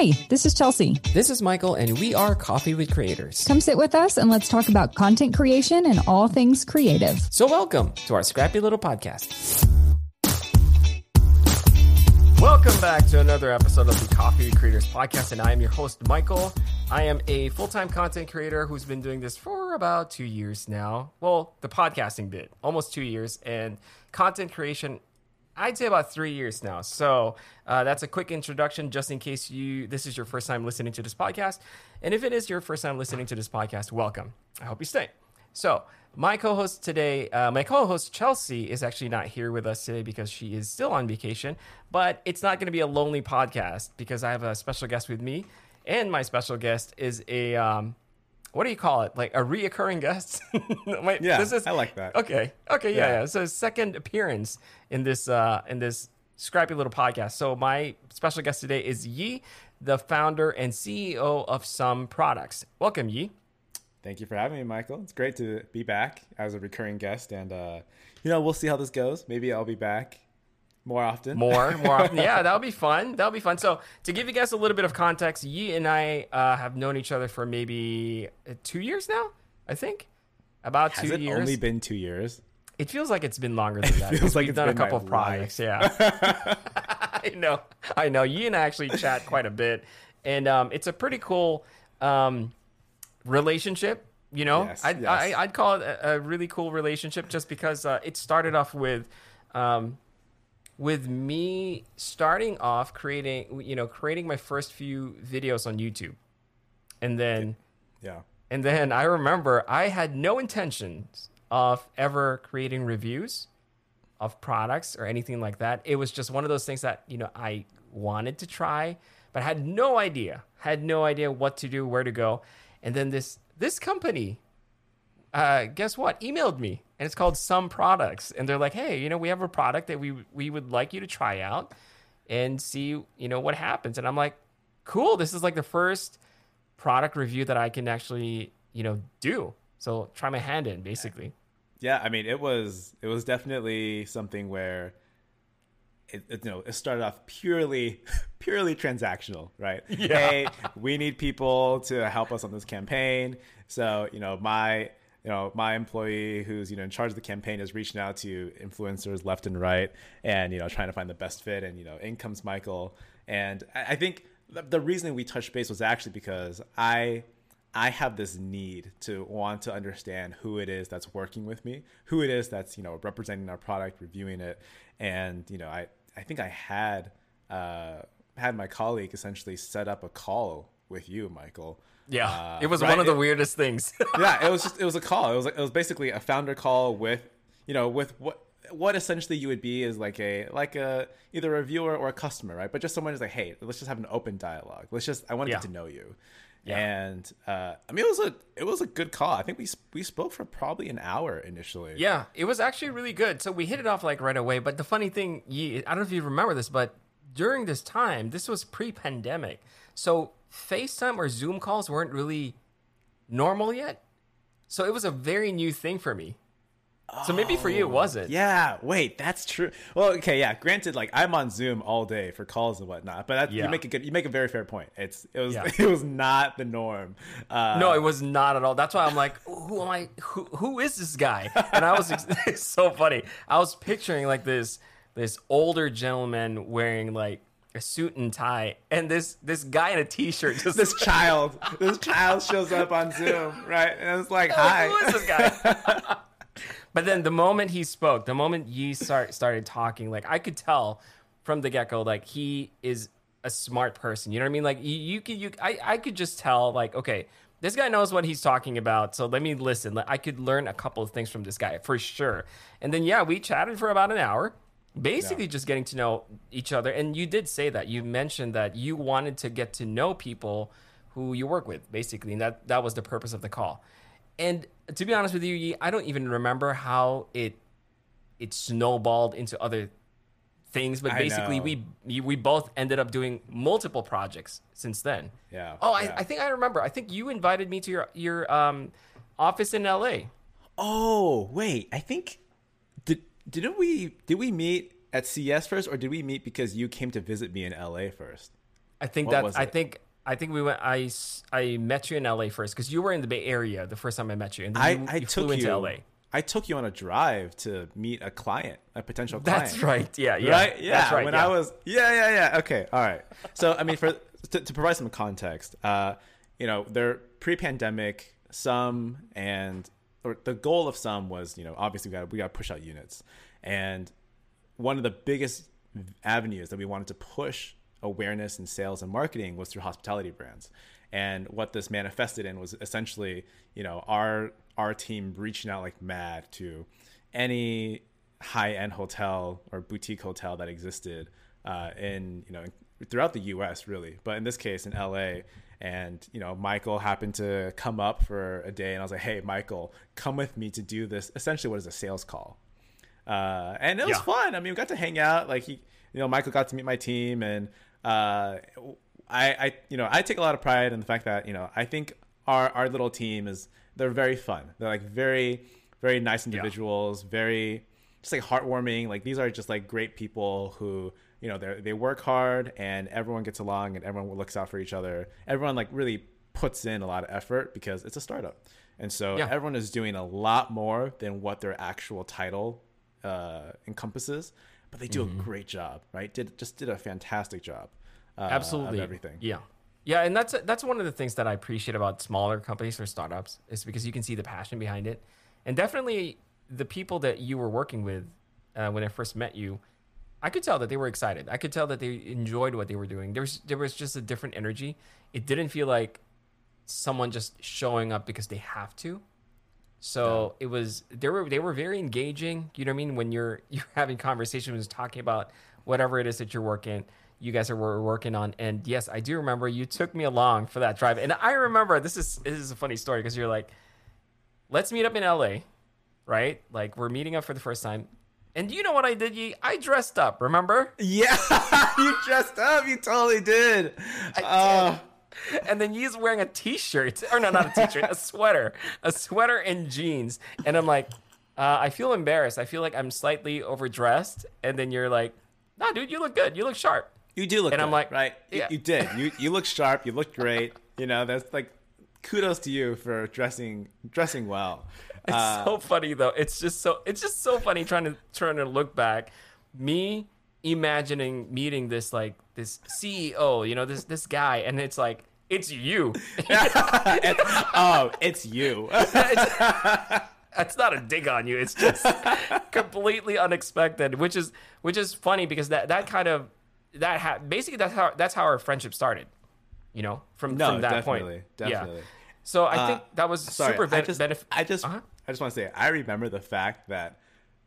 Hi, this is Chelsea. This is Michael, and we are Coffee with Creators. Come sit with us and let's talk about content creation and all things creative. So, welcome to our scrappy little podcast. Welcome back to another episode of the Coffee with Creators podcast, and I am your host, Michael. I am a full time content creator who's been doing this for about two years now. Well, the podcasting bit, almost two years, and content creation I'd say about three years now. So uh, that's a quick introduction, just in case you this is your first time listening to this podcast. And if it is your first time listening to this podcast, welcome. I hope you stay. So my co-host today, uh, my co-host Chelsea, is actually not here with us today because she is still on vacation. But it's not going to be a lonely podcast because I have a special guest with me, and my special guest is a um, what do you call it? Like a reoccurring guest? Wait, yeah, this is, I like that. Okay, okay, yeah, yeah. yeah. So second appearance in this uh, in this scrappy little podcast. So my special guest today is Yi, the founder and CEO of Some Products. Welcome, Yi. Thank you for having me, Michael. It's great to be back as a recurring guest, and uh, you know we'll see how this goes. Maybe I'll be back more often. More, more often. Yeah, that'll be fun. That'll be fun. So, to give you guys a little bit of context, Yi and I uh, have known each other for maybe uh, two years now. I think about Has two it years. Only been two years. It feels like it's been longer than that. It feels like we've done a couple of projects. Yeah, I know. I know. Yi and I actually chat quite a bit, and um, it's a pretty cool um, relationship. You know, yes, I'd, yes. I, would call it a, a, really cool relationship just because uh, it started off with. Um, with me starting off creating you know creating my first few videos on YouTube. And then yeah. And then I remember I had no intentions of ever creating reviews of products or anything like that. It was just one of those things that you know I wanted to try but had no idea had no idea what to do where to go. And then this this company uh, guess what emailed me and it's called Some Products, and they're like, hey, you know, we have a product that we we would like you to try out and see, you know, what happens. And I'm like, cool, this is like the first product review that I can actually, you know, do. So try my hand in, basically. Yeah, I mean, it was it was definitely something where. It, it, you know, it started off purely, purely transactional, right? Yeah. Hey, we need people to help us on this campaign. So, you know, my you know my employee who's you know in charge of the campaign is reaching out to influencers left and right and you know trying to find the best fit and you know in comes michael. And i think the reason we touched base was actually because i i have this need to want to understand who it is that's working with me who it is that's you know representing our product reviewing it. And you know i i think i had uh had my colleague essentially set up a call with you michael yeah, uh, it was right? one of the weirdest things. yeah, it was just it was a call. It was it was basically a founder call with you know with what what essentially you would be is like a like a either a reviewer or a customer, right? But just someone who's like, hey, let's just have an open dialogue. Let's just I want to yeah. get to know you. Yeah. And uh, I mean, it was a it was a good call. I think we we spoke for probably an hour initially. Yeah, it was actually really good. So we hit it off like right away. But the funny thing, I don't know if you remember this, but during this time, this was pre-pandemic. So FaceTime or Zoom calls weren't really normal yet. So it was a very new thing for me. So maybe for you it wasn't. Yeah, wait, that's true. Well, okay, yeah. Granted, like I'm on Zoom all day for calls and whatnot, but that, yeah. you make a good, you make a very fair point. It's it was yeah. it was not the norm. Uh, no, it was not at all. That's why I'm like, who am I? Who who is this guy? And I was it's so funny. I was picturing like this this older gentleman wearing like a suit and tie, and this this guy in a t-shirt just this child, this child shows up on Zoom, right? And it's like, hi, who is this guy? but then the moment he spoke, the moment Yi start, started talking, like I could tell from the get go, like he is a smart person. You know what I mean? Like you, you could, you, I, I could just tell, like, okay, this guy knows what he's talking about. So let me listen. I could learn a couple of things from this guy for sure. And then yeah, we chatted for about an hour basically yeah. just getting to know each other. And you did say that. You mentioned that you wanted to get to know people who you work with basically and that that was the purpose of the call. And to be honest with you i don't even remember how it it snowballed into other things but basically we we both ended up doing multiple projects since then. Yeah oh yeah. I, I think i remember. I think you invited me to your your um office in la oh wait. I think didn't we did we meet at CES first, or did we meet because you came to visit me in LA first? I think What that I think I think we went. I, I met you in LA first because you were in the Bay Area the first time I met you, and then I, you, I you took you. LA. I took you on a drive to meet a client, a potential client. That's right. Yeah, yeah. right? Yeah. That's right. When yeah. I was, yeah, yeah, yeah. Okay, all right. So, I mean, for to, to provide some context, uh, you know, they're pre-pandemic. Some and or the goal of some was, you know, obviously we got we got to push out units, and one of the biggest avenues that we wanted to push awareness and sales and marketing was through hospitality brands. And what this manifested in was essentially, you know, our our team reaching out like mad to any high end hotel or boutique hotel that existed uh, in you know throughout the U.S. really, but in this case in L.A. And you know, Michael happened to come up for a day, and I was like, "Hey, Michael, come with me to do this." Essentially, what is a sales call? uh, and it was Yeah. fun. I mean, we got to hang out. Like he, you know, Michael got to meet my team, and uh, I, I, you know, I take a lot of pride in the fact that you know, I think our our little team is they're very fun. They're like very, very nice individuals. Very just like heartwarming. Like these are just like great people who you know they they work hard and everyone gets along and everyone looks out for each other. Everyone like really puts in a lot of effort because it's a startup. And so Yeah. everyone is doing a lot more than what their actual title uh, encompasses, but they do Mm-hmm. a great job, right? Did just did a fantastic job. Uh, absolutely everything. Yeah, yeah, and that's that's one of the things that I appreciate about smaller companies or startups is because you can see the passion behind it, and definitely the people that you were working with uh, when I first met you. I could tell that they were excited. I could tell that they enjoyed what they were doing. There was there was just a different energy. It didn't feel like someone just showing up because they have to. So it was they were they were very engaging. You know what I mean? When you're you're having conversations, talking about whatever it is that you're working, you guys are were working on. And yes, I do remember you took me along for that drive. And I remember this is this is a funny story because you're like, let's meet up in LA, right? Like we're meeting up for the first time. And you know what I did? Yi? I dressed up. Remember? Yeah, you dressed up. You totally did. I Oh, and then he's wearing a t-shirt or no not a t-shirt a sweater a sweater and jeans and i'm like uh, i feel embarrassed i feel like i'm slightly overdressed and then you're like no dude you look good you look sharp you do look. And I'm like, right? You- yeah. You, did. You you look sharp. You look great. You know, that's like kudos to you for dressing dressing well. It's Uh, so funny though it's just so it's just so funny trying to trying to look back me imagining meeting this like this ceo you know this this guy and it's like it's you oh, it's you. that's not a dig on you. It's just completely unexpected, which is which is funny because that that kind of that ha- basically that's how that's how our friendship started. You know, from No, from that definitely, point. definitely. Yeah. So I Uh, think that was Sorry, super I just, I just, Uh-huh. I just want to say, I remember the fact that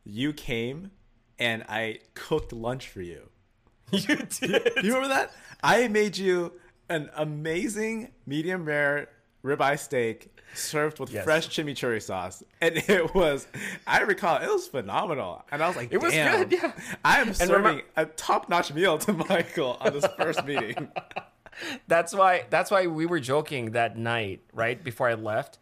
you came and I cooked lunch for you. you did. Do you remember that? I made you an amazing medium rare ribeye steak served with Yes. fresh chimichurri sauce, and it was. I recall it was phenomenal, and I was like, It was good, yeah. I am serving remem- a top-notch meal to Michael on this first meeting." That's why that's why we were joking that night, right before I left.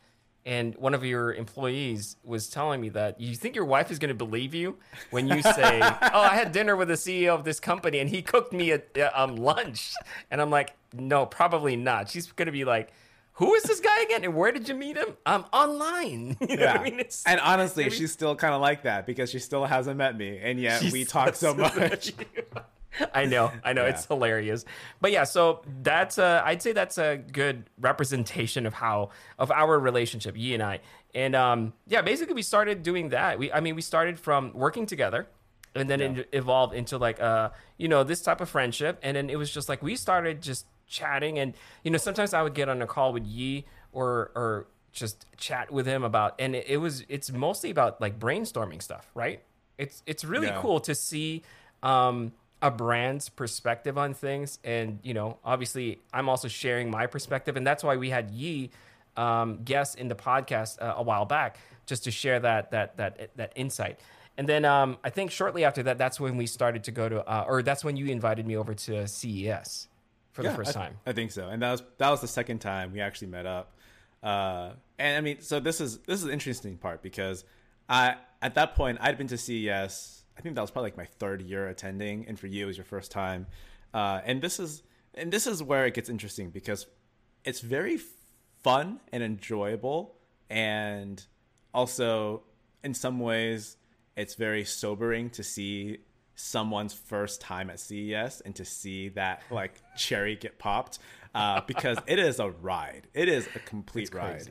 And one of your employees was telling me that you think your wife is going to believe you when you say, "Oh, I had dinner with the CEO of this company and he cooked me a, a um, lunch," and I'm like, "No, probably not." She's going to be like, "Who is this guy again? And where did you meet him?" Um, online. You know Yeah, I mean? And honestly, she's still kind of like that because she still hasn't met me, and yet we talk so so much. I know, I know, it's hilarious. But yeah, so that's uh, I'd say that's a good representation of how of our relationship, Yi and I. And um, yeah, basically we started doing that. We, I mean, we started from working together, and then it evolved into like uh, you know, this type of friendship. And then it was just like we started just chatting, and you know, sometimes I would get on a call with Yi or or just chat with him about, and it, it was it's mostly about like brainstorming stuff, right? It's it's really Yeah. cool to see um, a brand's perspective on things, and you know, obviously, I'm also sharing my perspective, and that's why we had Yi um, guest in the podcast uh, a while back, just to share that that that that insight. And then um, I think shortly after that, that's when we started to go to, uh, or that's when you invited me over to CES for the first I, time. I think so, and that was that was the second time we actually met up. Uh, and I mean, so this is this is the interesting part because I at that point I'd been to CES. I think that was probably like my third year attending, and for you it was your first time. Uh, and this is and this is where it gets interesting because it's very fun and enjoyable and also in some ways it's very sobering to see someone's first time at CES and to see that like cherry get popped uh, because it is a ride. It is a complete It's ride.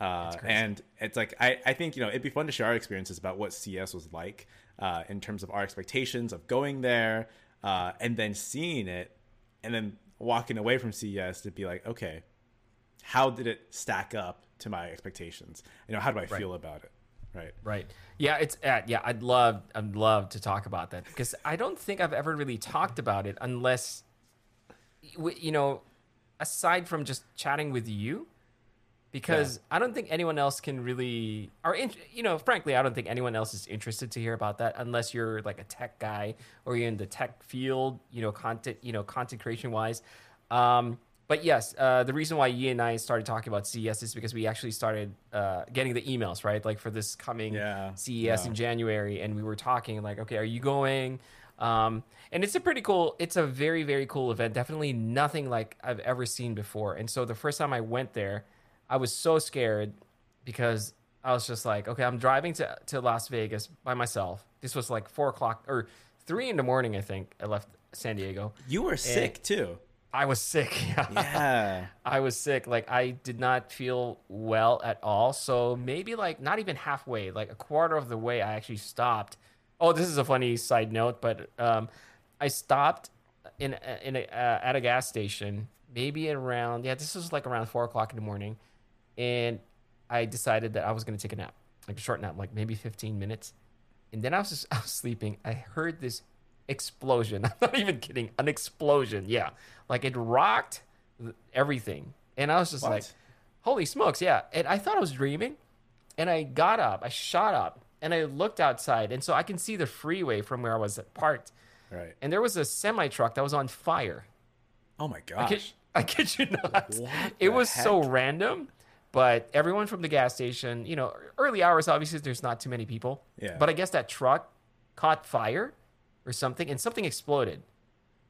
Uh, and it's like I, I think you know it'd be fun to share our experiences about what CES was like uh, in terms of our expectations of going there uh, and then seeing it and then walking away from CES to be like okay how did it stack up to my expectations you know how do I feel about it right Right. Yeah, it's uh, yeah. I'd love I'd love to talk about that because I don't think I've ever really talked about it unless, you know, aside from just chatting with you, because I don't think anyone else can really, or in, you know, frankly, I don't think anyone else is interested to hear about that unless you're like a tech guy or you're in the tech field, you know, content, you know, content creation wise. Um, but yes, uh, the reason why Yi and I started talking about CES is because we actually started uh, getting the emails, right? Like for this coming Yeah, CES yeah. in January, and we were talking like, okay, are you going? Um, and it's a pretty cool, it's a very very cool event. Definitely nothing like I've ever seen before. And so the first time I went there, I was so scared because I was just like, okay, I'm driving to to Las Vegas by myself. This was like four o'clock or three in the morning, I think. I left San Diego. you were sick too I was sick. yeah I was sick. Like I did not feel well at all. So maybe like not even halfway, like a quarter of the way, I actually stopped. Oh, this is a funny side note, but um, I stopped in in a, uh, at a gas station, maybe around yeah, this was like around four o'clock in the morning, and I decided that I was going to take a nap, like a short nap, like maybe fifteen minutes, and then I was just I was sleeping. I heard this explosion. I'm not even kidding. An explosion. Yeah. Like it rocked everything. And I was just What? like, holy smokes. Yeah. And I thought I was dreaming. And I got up, I shot up, and I looked outside. And so I can see the freeway from where I was parked. right And there was a semi truck that was on fire. oh my I gosh kid, I kid you not. What it was so random. But everyone from the gas station, you know, early hours, obviously, there's not too many people. Yeah. But I guess that truck caught fire or something, and something exploded.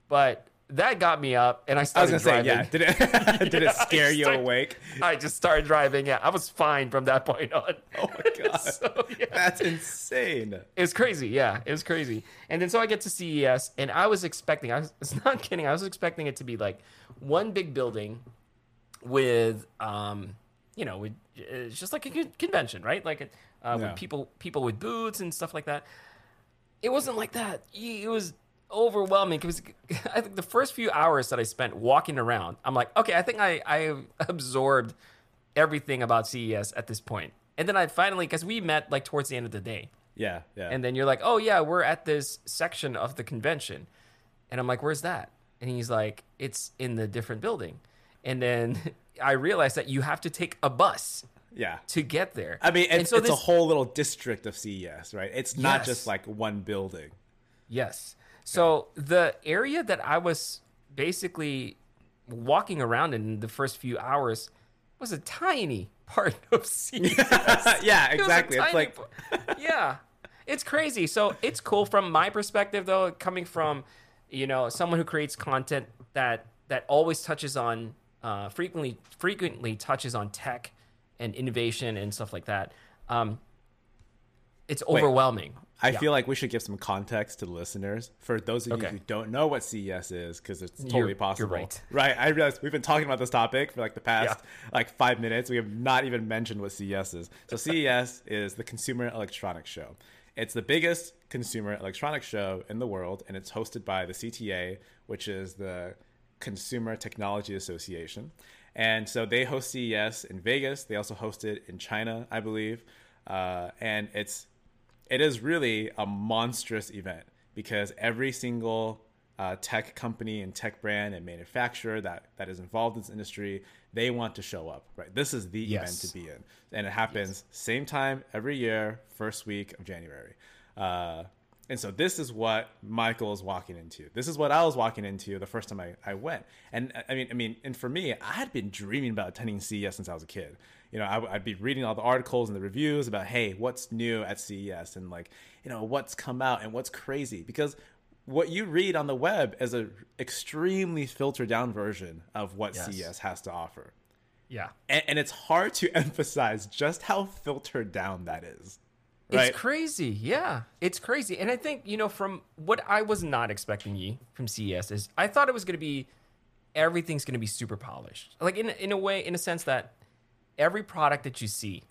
But that got me up, and I started I was gonna say, driving. yeah. Did it did Yeah, it scare you awake? I just started driving. Yeah, I was fine from that point on. Oh my god, so, yeah. that's insane. It was crazy. Yeah, it was crazy. And then so I get to CES, and I was expecting, I was it's not kidding, I was expecting it to be like one big building with, um, you know, it's just like a convention, right? Like uh, Yeah. with people, people with boots and stuff like that. It wasn't like that. It was overwhelming. It was, I think the first few hours that I spent walking around, I'm like, okay, I think I I absorbed everything about CES at this point. And then I finally, because we met like towards the end of the day. Yeah, yeah. And then you're like, oh, yeah, we're at this section of the convention. And I'm like, where's that? And he's like, it's in the different building. And then I realized that you have to take a bus yeah. to get there. I mean, And it's, so it's a whole little district of CES, right? It's not Yes. just like one building. Yes. So the area that I was basically walking around in the first few hours was a tiny part of CES. yeah, It exactly. It's like yeah, it's crazy. So it's cool from my perspective, though, coming from you know someone who creates content that that always touches on uh, frequently frequently touches on tech and innovation and stuff like that. Um, it's overwhelming. I Yeah. feel like we should give some context to the listeners for those of you who don't know what CES is, because it's totally You're- possible. you're right. Right. I realize we've been talking about this topic for like the past like five minutes. We have not even mentioned what CES is. So CES is the Consumer Electronics Show. It's the biggest consumer electronics show in the world, and it's hosted by the CTA, which is the Consumer Technology Association. And so they host CES in Vegas. They also host it in China, I believe. Uh, and it's it is really a monstrous event because every single uh, tech company and tech brand and manufacturer that, that is involved in this industry they want to show up right this is the Yes. event to be in and it happens same time every year first week of january uh, and so this is what michael is walking into this is what i was walking into the first time i, I went and uh, i mean i mean and for me i had been dreaming about attending ces since i was a kid you know, I, would be reading all the articles and the reviews about, hey, what's new at CES and like, you know, what's come out and what's crazy. Because what you read on the web is an extremely filtered down version of what Yes. CES has to offer. Yeah. And, and it's hard to emphasize just how filtered down that is. Right? It's crazy. Yeah. It's crazy. And I think, you know, from what I was not expecting ye from CES is I thought it was going to be everything's going to be super polished. Like in in a way in a sense that every product that you see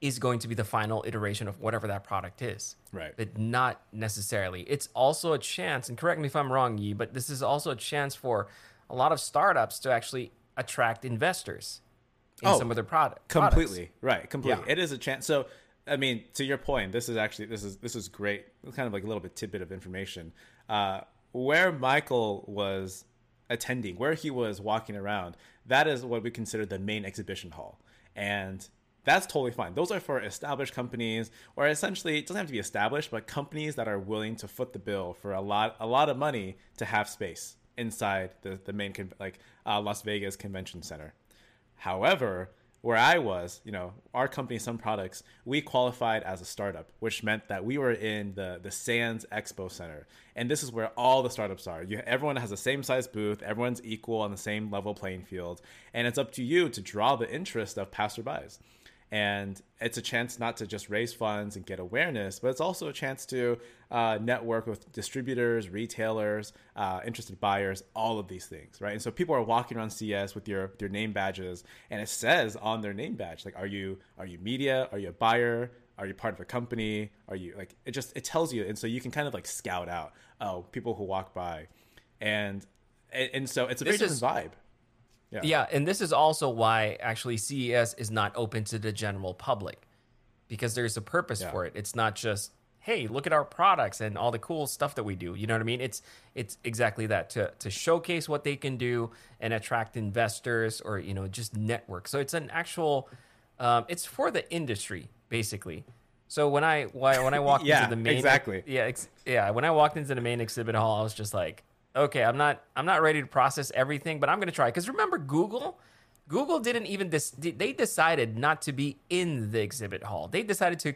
is going to be the final iteration of whatever that product is. Right. But not necessarily. It's also a chance, and correct me if I'm wrong, Yi, but this is also a chance for a lot of startups to actually attract investors in Oh, some of their product completely right completely Yeah. it is a chance so i mean to your point this is actually this is this is great. It's kind of like a little bit tidbit of information. Uh where michael was attending where he was walking around that is what we consider the main exhibition hall. And that's totally fine. Those are for established companies or essentially it doesn't have to be established but companies that are willing to foot the bill for a lot a lot of money to have space inside the, the main like uh, las vegas convention center. However, where I was, you know, our company, Some Products, we qualified as a startup, which meant that we were in the the Sands Expo Center, and this is where all the startups are. You, everyone has the same size booth, everyone's equal on the same level playing field, and it's up to you to draw the interest of passerbys. And it's a chance not to just raise funds and get awareness, but it's also a chance to uh, network with distributors, retailers, uh, interested buyers, all of these things, right? And so people are walking around CES with your your name badges, and it says on their name badge, like, are you are you media? Are you a buyer? Are you part of a company? Are you like it? Just it tells you, and so you can kind of like scout out oh people who walk by, and and, so it's a very This different is- vibe. Yeah, and this is also why actually CES is not open to the general public because there's a purpose Yeah. for it. It's not just hey, look at our products and all the cool stuff that we do. You know what I mean? It's it's exactly that to to showcase what they can do and attract investors or you know just network. So it's an actual um, it's for the industry basically. So when I when when I walked Yeah, into the main exactly. yeah ex- yeah when I walked into the main exhibit hall, I was just like, okay, I'm not I'm not ready to process everything, but I'm gonna try. Because remember, Google, Google didn't even dis- they decided not to be in the exhibit hall. They decided to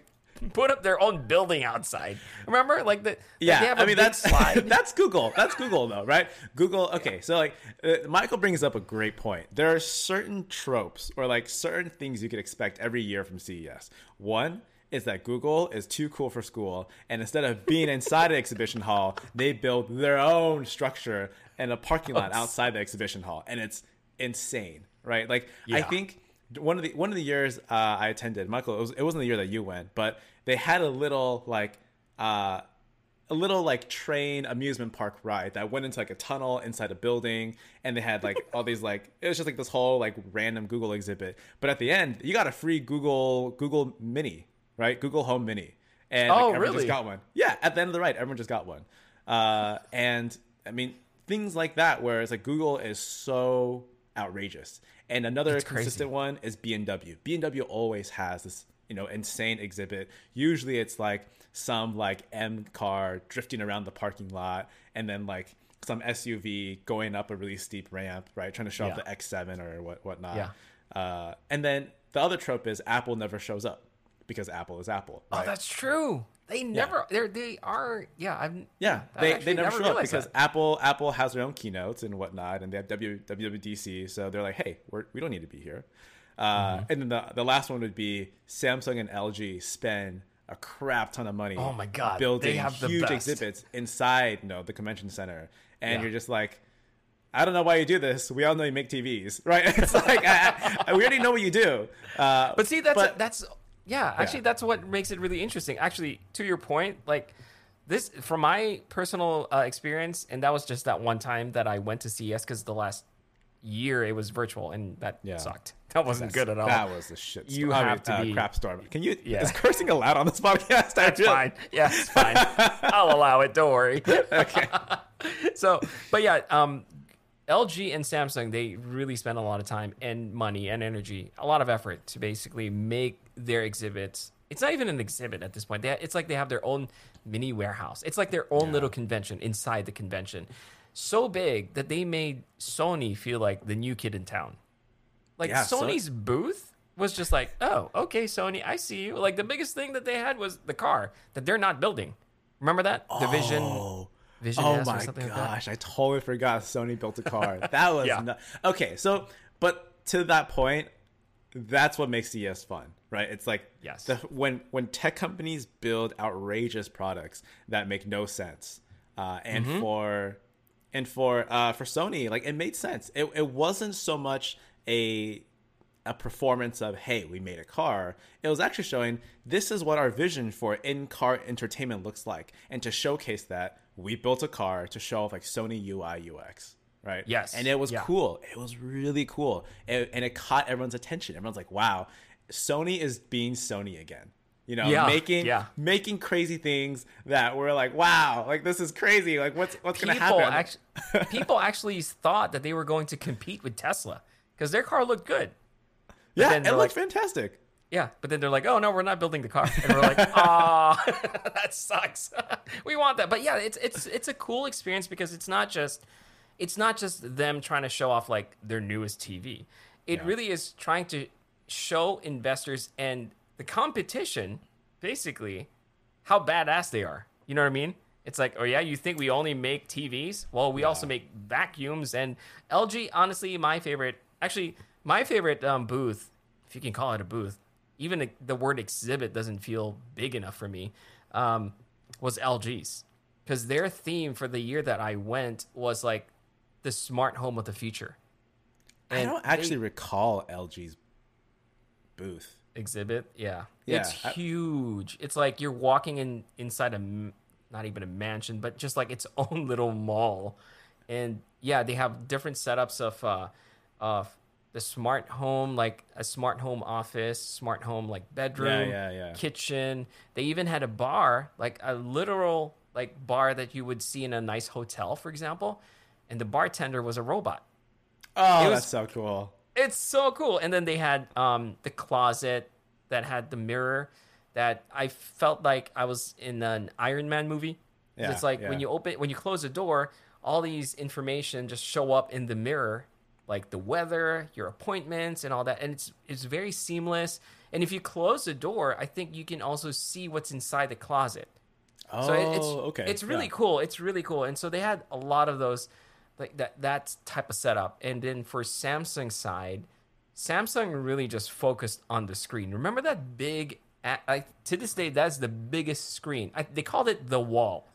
put up their own building outside. Remember, like the Yeah, they have a I mean that's slide. that's Google. That's Google though, right? Google. Okay, so like uh, Michael brings up a great point. There are certain tropes or like certain things you could expect every year from CES. One is that Google is too cool for school, and instead of being inside an exhibition hall, they build their own structure and a parking lot outside the exhibition hall, and it's insane, right? Like I think one of the one of the years uh, I attended, Michael, it, was, it wasn't the year that you went, but they had a little like uh, a little like train amusement park ride that went into like a tunnel inside a building, and they had like all these like it was just like this whole like random Google exhibit. But at the end, you got a free Google Google Mini, right? Google Home Mini, and like, Oh, everyone just got one. Yeah, at the end of the ride, everyone just got one. Uh, and I mean things like that, where it's like Google is so outrageous. And another It's crazy. consistent one is BMW. BMW always has this, you know, insane exhibit. Usually it's like some like M car drifting around the parking lot and then like some SUV going up a really steep ramp, right? Trying to show off the X7 or what whatnot. Yeah. Uh, and then the other trope is Apple never shows up because Apple is Apple. oh, that's true. They never they're they are yeah I've Yeah, they, they never, show up because that. Apple Apple has their own keynotes and whatnot, and they have w, WWDC, so they're like, hey, we're, we don't need to be here. Uh, Mm-hmm. And then the the last one would be Samsung and LG spend a crap ton of money. Oh my God, building they have huge exhibits inside you know the convention center, and Yeah. you're just like. I don't know why you do this. We all know you make TVs, right? It's like I, I, we already know what you do. Uh, But see, that's but- that's yeah. Actually, that's what makes it really interesting. Actually, to your point, like this from my personal uh, experience, and that was just that one time that I went to CES because the last year it was virtual, and that Yeah. sucked. That wasn't good at all. That was the shit. You storm. I have mean, to uh, be- crap storm. Can you? Yeah. Is cursing allowed on this podcast? That's fine. Yeah, it's fine. I'll allow it. Don't worry. Okay. so, but yeah, um, LG and Samsung they really spend a lot of time and money and energy, a lot of effort to basically make their exhibits. It's not even an exhibit at this point. They, it's like they have their own mini warehouse. It's like their own little convention inside the convention, so big that they made Sony feel like the new kid in town. Like Yeah, so- Sony's booth was just like, oh, okay, Sony, I see you. Like the biggest thing that they had was the car that they're not building. Remember that the Vision? Oh, Vision Oh my something like gosh, I totally forgot Sony built a car. That was Yeah. okay. So, but to that point, that's what makes CES fun, right? It's like Yes. the, when when tech companies build outrageous products that make no sense, uh, and Mm-hmm. for and for uh, for Sony, like it made sense. It it wasn't so much a a performance of hey we made a car it was actually showing this is what our vision for in-car entertainment looks like and to showcase that we built a car to show off like sony ui ux right Yes. and it was Yeah. cool it was really cool It- and it caught everyone's attention everyone's like wow sony is being sony again you know Yeah, making yeah. making crazy things that we're like wow like this is crazy like what's what's gonna happen actually, people actually thought that they were going to compete with Tesla because their car looked good. yeah it looked like- fantastic Yeah, but then they're like, "Oh no, we're not building the car," and we're like, "Ah, that sucks. we want that." But yeah, it's it's it's a cool experience because it's not just it's not just them trying to show off like their newest TV. It Yeah. really is trying to show investors and the competition basically how badass they are. You know what I mean? It's like, oh yeah, you think we only make TVs? Well, we also make vacuums and LG. Honestly, my favorite, actually, my favorite um, booth, if you can call it a booth, even the, the word exhibit doesn't feel big enough for me, um, was LG's because their theme for the year that I went was like the smart home of the future. i don't they- actually recall lg's booth. Exhibit? Yeah, Yeah, it's I- huge. It's like you're walking in inside a not even a mansion but just like its own little mall. And yeah they have different setups of uh of the smart home like a smart home office smart home like bedroom yeah, yeah. kitchen. They even had a bar like a literal like bar that you would see in a nice hotel for example and the bartender was a robot oh was- that's so cool it's so cool. And then they had um, the closet that had the mirror that I felt like I was in an Iron Man movie. Yeah, it's like yeah. when you open when you close the door, all these information just show up in the mirror, like the weather, your appointments, and all that. And it's it's very seamless. And if you close the door, I think you can also see what's inside the closet. oh So it- it's okay It's really yeah. cool. It's really cool. And so they had a lot of those, like that that type of setup. And then for Samsung side, Samsung really just focused on the screen. Remember that big? I, to this day, that's the biggest screen. I, they called it the wall.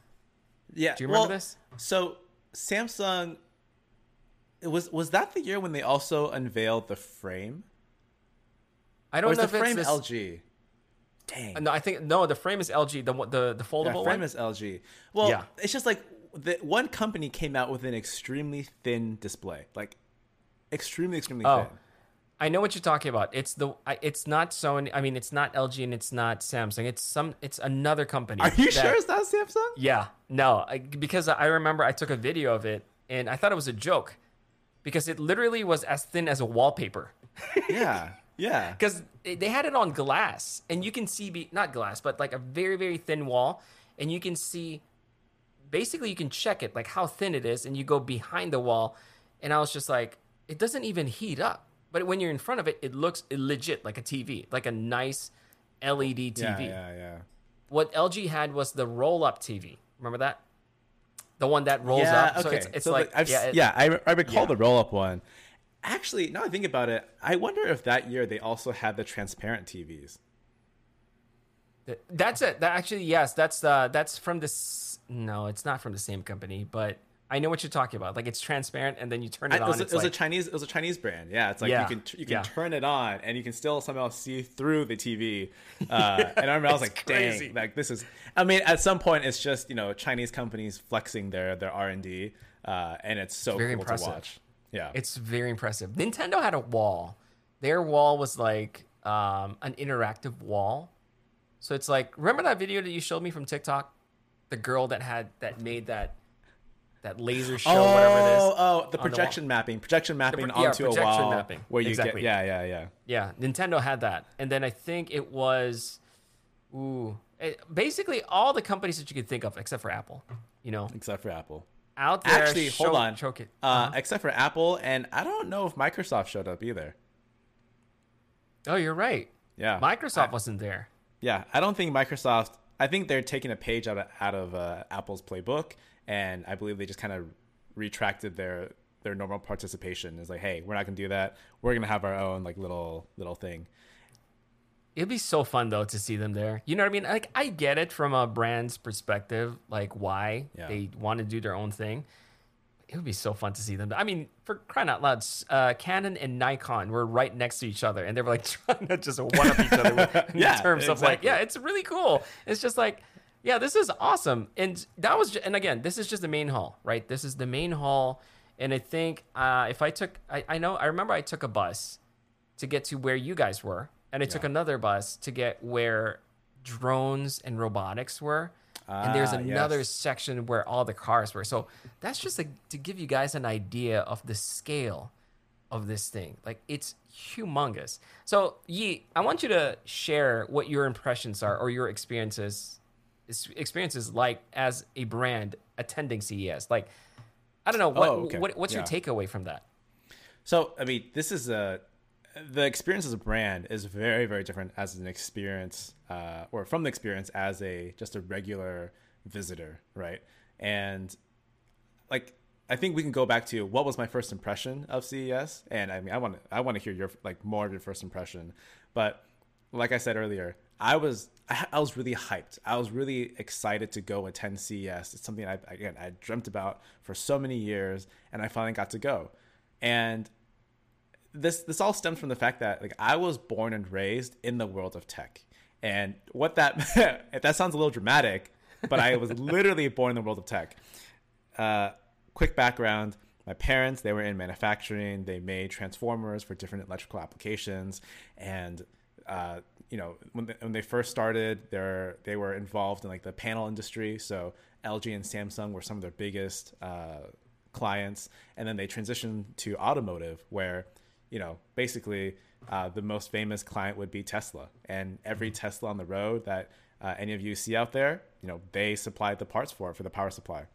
Yeah. Do you remember well, this? So Samsung it was was that the year when they also unveiled the frame? I don't know the if frame it's this, LG? Dang. No, I think no. The frame is LG. The the the yeah, foldable frame one. is LG. Well, Yeah. it's just like the one company came out with an extremely thin display. Like extremely extremely Oh. thin. I know what you're talking about. It's the. It's not Sony. I mean, it's not LG and it's not Samsung. It's some. It's another company. Are you that- sure it's not Samsung? Yeah, no, I, because I remember I took a video of it and I thought it was a joke because it literally was as thin as a wallpaper. yeah. Yeah. Because they had it on glass and you can see, be, not glass, but like a very, very thin wall. And you can see, basically, you can check it, like how thin it is. And you go behind the wall. And I was just like, it doesn't even heat up. But when you're in front of it, it looks legit like a TV, like a nice LED TV Yeah, yeah, yeah. what LG had was the roll up TV. Remember that? The one that rolls yeah, up. Okay. So it's, it's So, like, I've, yeah, it- yeah, I, I recall Yeah. the roll up one. Actually, now I think about it, I wonder if that year they also had the transparent TVs. that's it. That actually, yes, that's uh, that's from this. No, it's not from the same company, but I know what you're talking about. Like it's transparent, and then you turn I- it it on. was, it's it was like, a Chinese. It was a Chinese brand. Yeah, it's like Yeah, you can you can yeah. turn it on and you can still somehow see through the TV. Uh, and I remember I was like, crazy. dang, like this is. I mean, at some point, it's just you know Chinese companies flexing their their R and D, uh, and it's so very cool impressive. to watch. Yeah, it's very impressive. Nintendo had a wall. Their wall was like um, an interactive wall. So it's like, remember that video that you showed me from TikTok? The girl that had that made that that laser show, oh, whatever it is. oh, the on the projection mapping, projection mapping pro- yeah, onto projection a wall mapping. where you Exactly. get yeah, yeah, yeah. Yeah, Nintendo had that, and then I think it was, ooh, it, basically all the companies that you could think of except for Apple. You know, Except for Apple. out there. Actually, show- hold on. choke it. Uh, Uh-huh. Except for Apple, and I don't know if Microsoft showed up either. Oh, you're right. Yeah, Microsoft I- wasn't there. Yeah, I don't think Microsoft. I think they're taking a page out of out of uh, Apple's playbook, and I believe they just kind of retracted their their normal participation. It's like, hey, we're not gonna do that. We're gonna have our own like little little thing. It'd be so fun though to see them there. You know what I mean? Like I get it from a brand's perspective, like why Yeah. they want to do their own thing. It would be so fun to see them. I mean, for crying out loud, uh, Canon and Nikon were right next to each other, and they were like trying to just one up each other with- in Yeah, terms of like, yeah, it's really cool. It's just like, yeah, this is awesome. And that was, and again, this is just the main hall, right? This is the main hall, and I think uh, if I took, I, I know, I remember I took a bus to get to where you guys were, and I took another bus to get where drones and robotics were. And there's Ah, another yes. section where all the cars were. So that's just like to give you guys an idea of the scale of this thing. Like it's humongous. So Yi, I want you to share what your impressions are or your experiences experiences like as a brand attending CES. Like I don't know what, Oh, okay. what what's your takeaway from that? So, I mean, this is a the experience as a brand is very, very different as an experience, uh, or from the experience as a just a regular visitor, right? And like, I think we can go back to what was my first impression of CES, and I mean, I want to, I want to hear your like more of your first impression, but like I said earlier, I was I I was really hyped. I was really excited to go attend CES. It's something I again I dreamt about for so many years, and I finally got to go. And this this all stems from the fact that like I was born and raised in the world of tech. And what that that sounds a little dramatic, but I was literally born in the world of tech. Uh, quick background. My parents they were in manufacturing. They made transformers for different electrical applications. And uh, you know when they, when they first started they they were involved in like the panel industry. So lg and samsung were some of their biggest uh, clients. And then they transitioned to automotive where you know basically uh, the most famous client would be tesla. And every tesla on the road that uh, any of you see out there you know they supplied the parts for it for the power supply.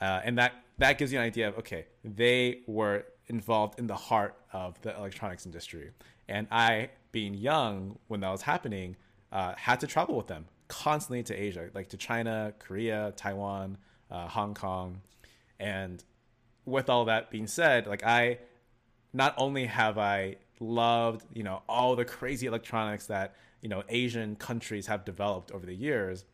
Uh, and that that gives you an idea of okay, they were involved in the heart of the electronics industry, and I, being young when that was happening, uh, had to travel with them constantly to Asia, like to China, Korea, Taiwan, uh, Hong Kong, and with all that being said, like I, not only have I loved you know all the crazy electronics that you know Asian countries have developed over the years,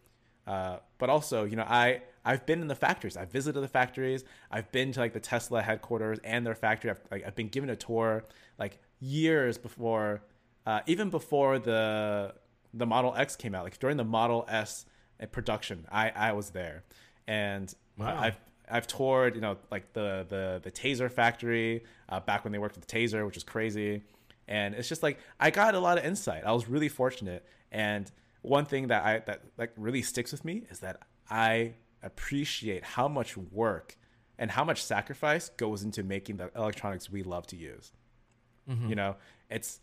uh, but also, you know, I I've been in the factories. I've visited the factories. I've been to like the Tesla headquarters and their factory. I've like I've been given a tour like years before, uh, even before the the Model X came out. Like during the Model S production, I I was there, and Wow. I've I've toured, you know, like the the the Taser factory uh, back when they worked with the Taser, which is crazy, and it's just like I got a lot of insight. I was really fortunate, and one thing that I that like really sticks with me is that I appreciate how much work and how much sacrifice goes into making the electronics we love to use. You know, it's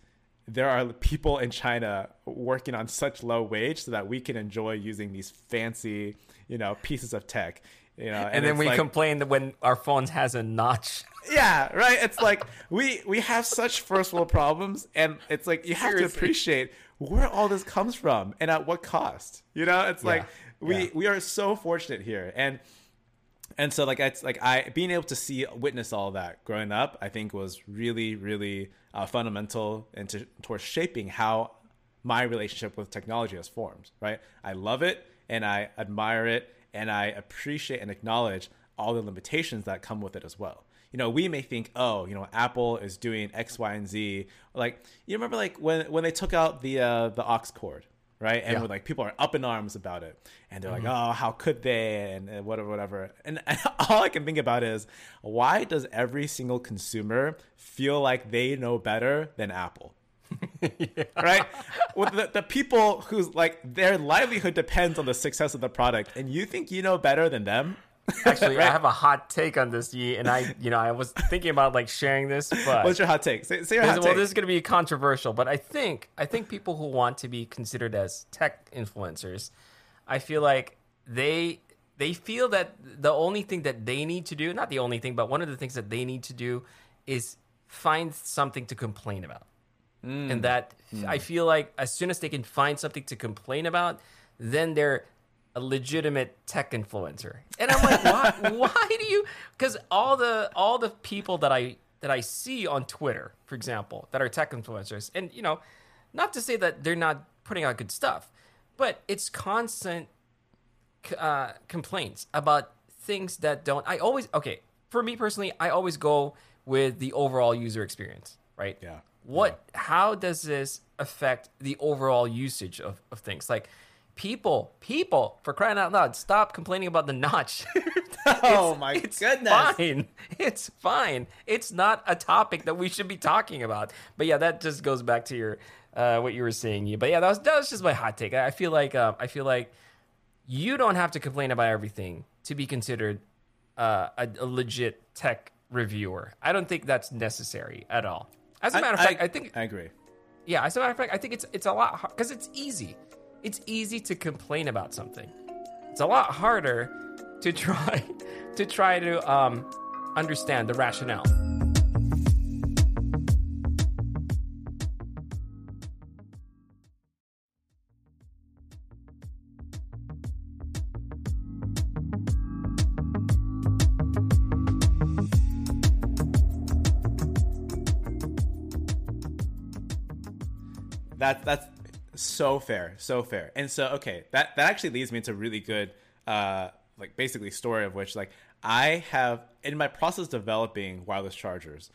there are people in China working on such low wage so that we can enjoy using these fancy, you know, pieces of tech. You know, And, then we like- complain that when our phones has a notch. yeah, right. It's like we we have such first world problems, and it's like you have to appreciate where all this comes from and at what cost. You know, it's like we yeah. we are so fortunate here, and and so like it's like I being able to see witness all that growing up, I think was really really uh, fundamental into towards shaping how my relationship with technology has formed. Right, I love it and I admire it and I appreciate and acknowledge all the limitations that come with it as well. You know, we may think, oh, you know, Apple is doing X, Y, and Z. Like, you remember, like when when they took out the uh, the aux cord, right? And Yeah. like, people are up in arms about it, and they're like, oh, how could they, and uh, whatever, whatever. And, and all I can think about is, why does every single consumer feel like they know better than Apple? right? With the, the people whose like their livelihood depends on the success of the product, and you think you know better than them? Actually, I have a hot take on this, Yi, and I, you know, I was thinking about like sharing this, but What's your hot take? Say, say your hot well, take. this is going to be controversial, but I think I think people who want to be considered as tech influencers, I feel like they they feel that the only thing that they need to do, not the only thing, but one of the things that they need to do is find something to complain about. And that I feel like as soon as they can find something to complain about, then they're a legitimate tech influencer. And I'm like, why, why do you? Because all the all the people that I that I see on Twitter, for example, that are tech influencers, and you know, not to say that they're not putting out good stuff, but it's constant uh, complaints about things that don't. I always okay for me personally. I always go with the overall user experience, right? Yeah. What? How does this affect the overall usage of, of things? Like people, people, for crying out loud, stop complaining about the notch. oh my goodness. it's goodness. Fine. It's fine. It's not a topic that we should be talking about. But yeah, that just goes back to your uh, what you were saying. You but yeah, that was that was just my hot take. I feel like um, I feel like you don't have to complain about everything to be considered uh, a, a legit tech reviewer. I don't think that's necessary at all. As a I- matter of fact, I- I think I agree. yeah, as a matter of fact, I think it's it's a lot because it's easy. It's easy to complain about something. It's a lot harder to try to try to um, understand the rationale. That that's so fair, so fair. And so okay, that that actually leads me into a really good uh like basically story of which like I have in my process developing wireless chargers,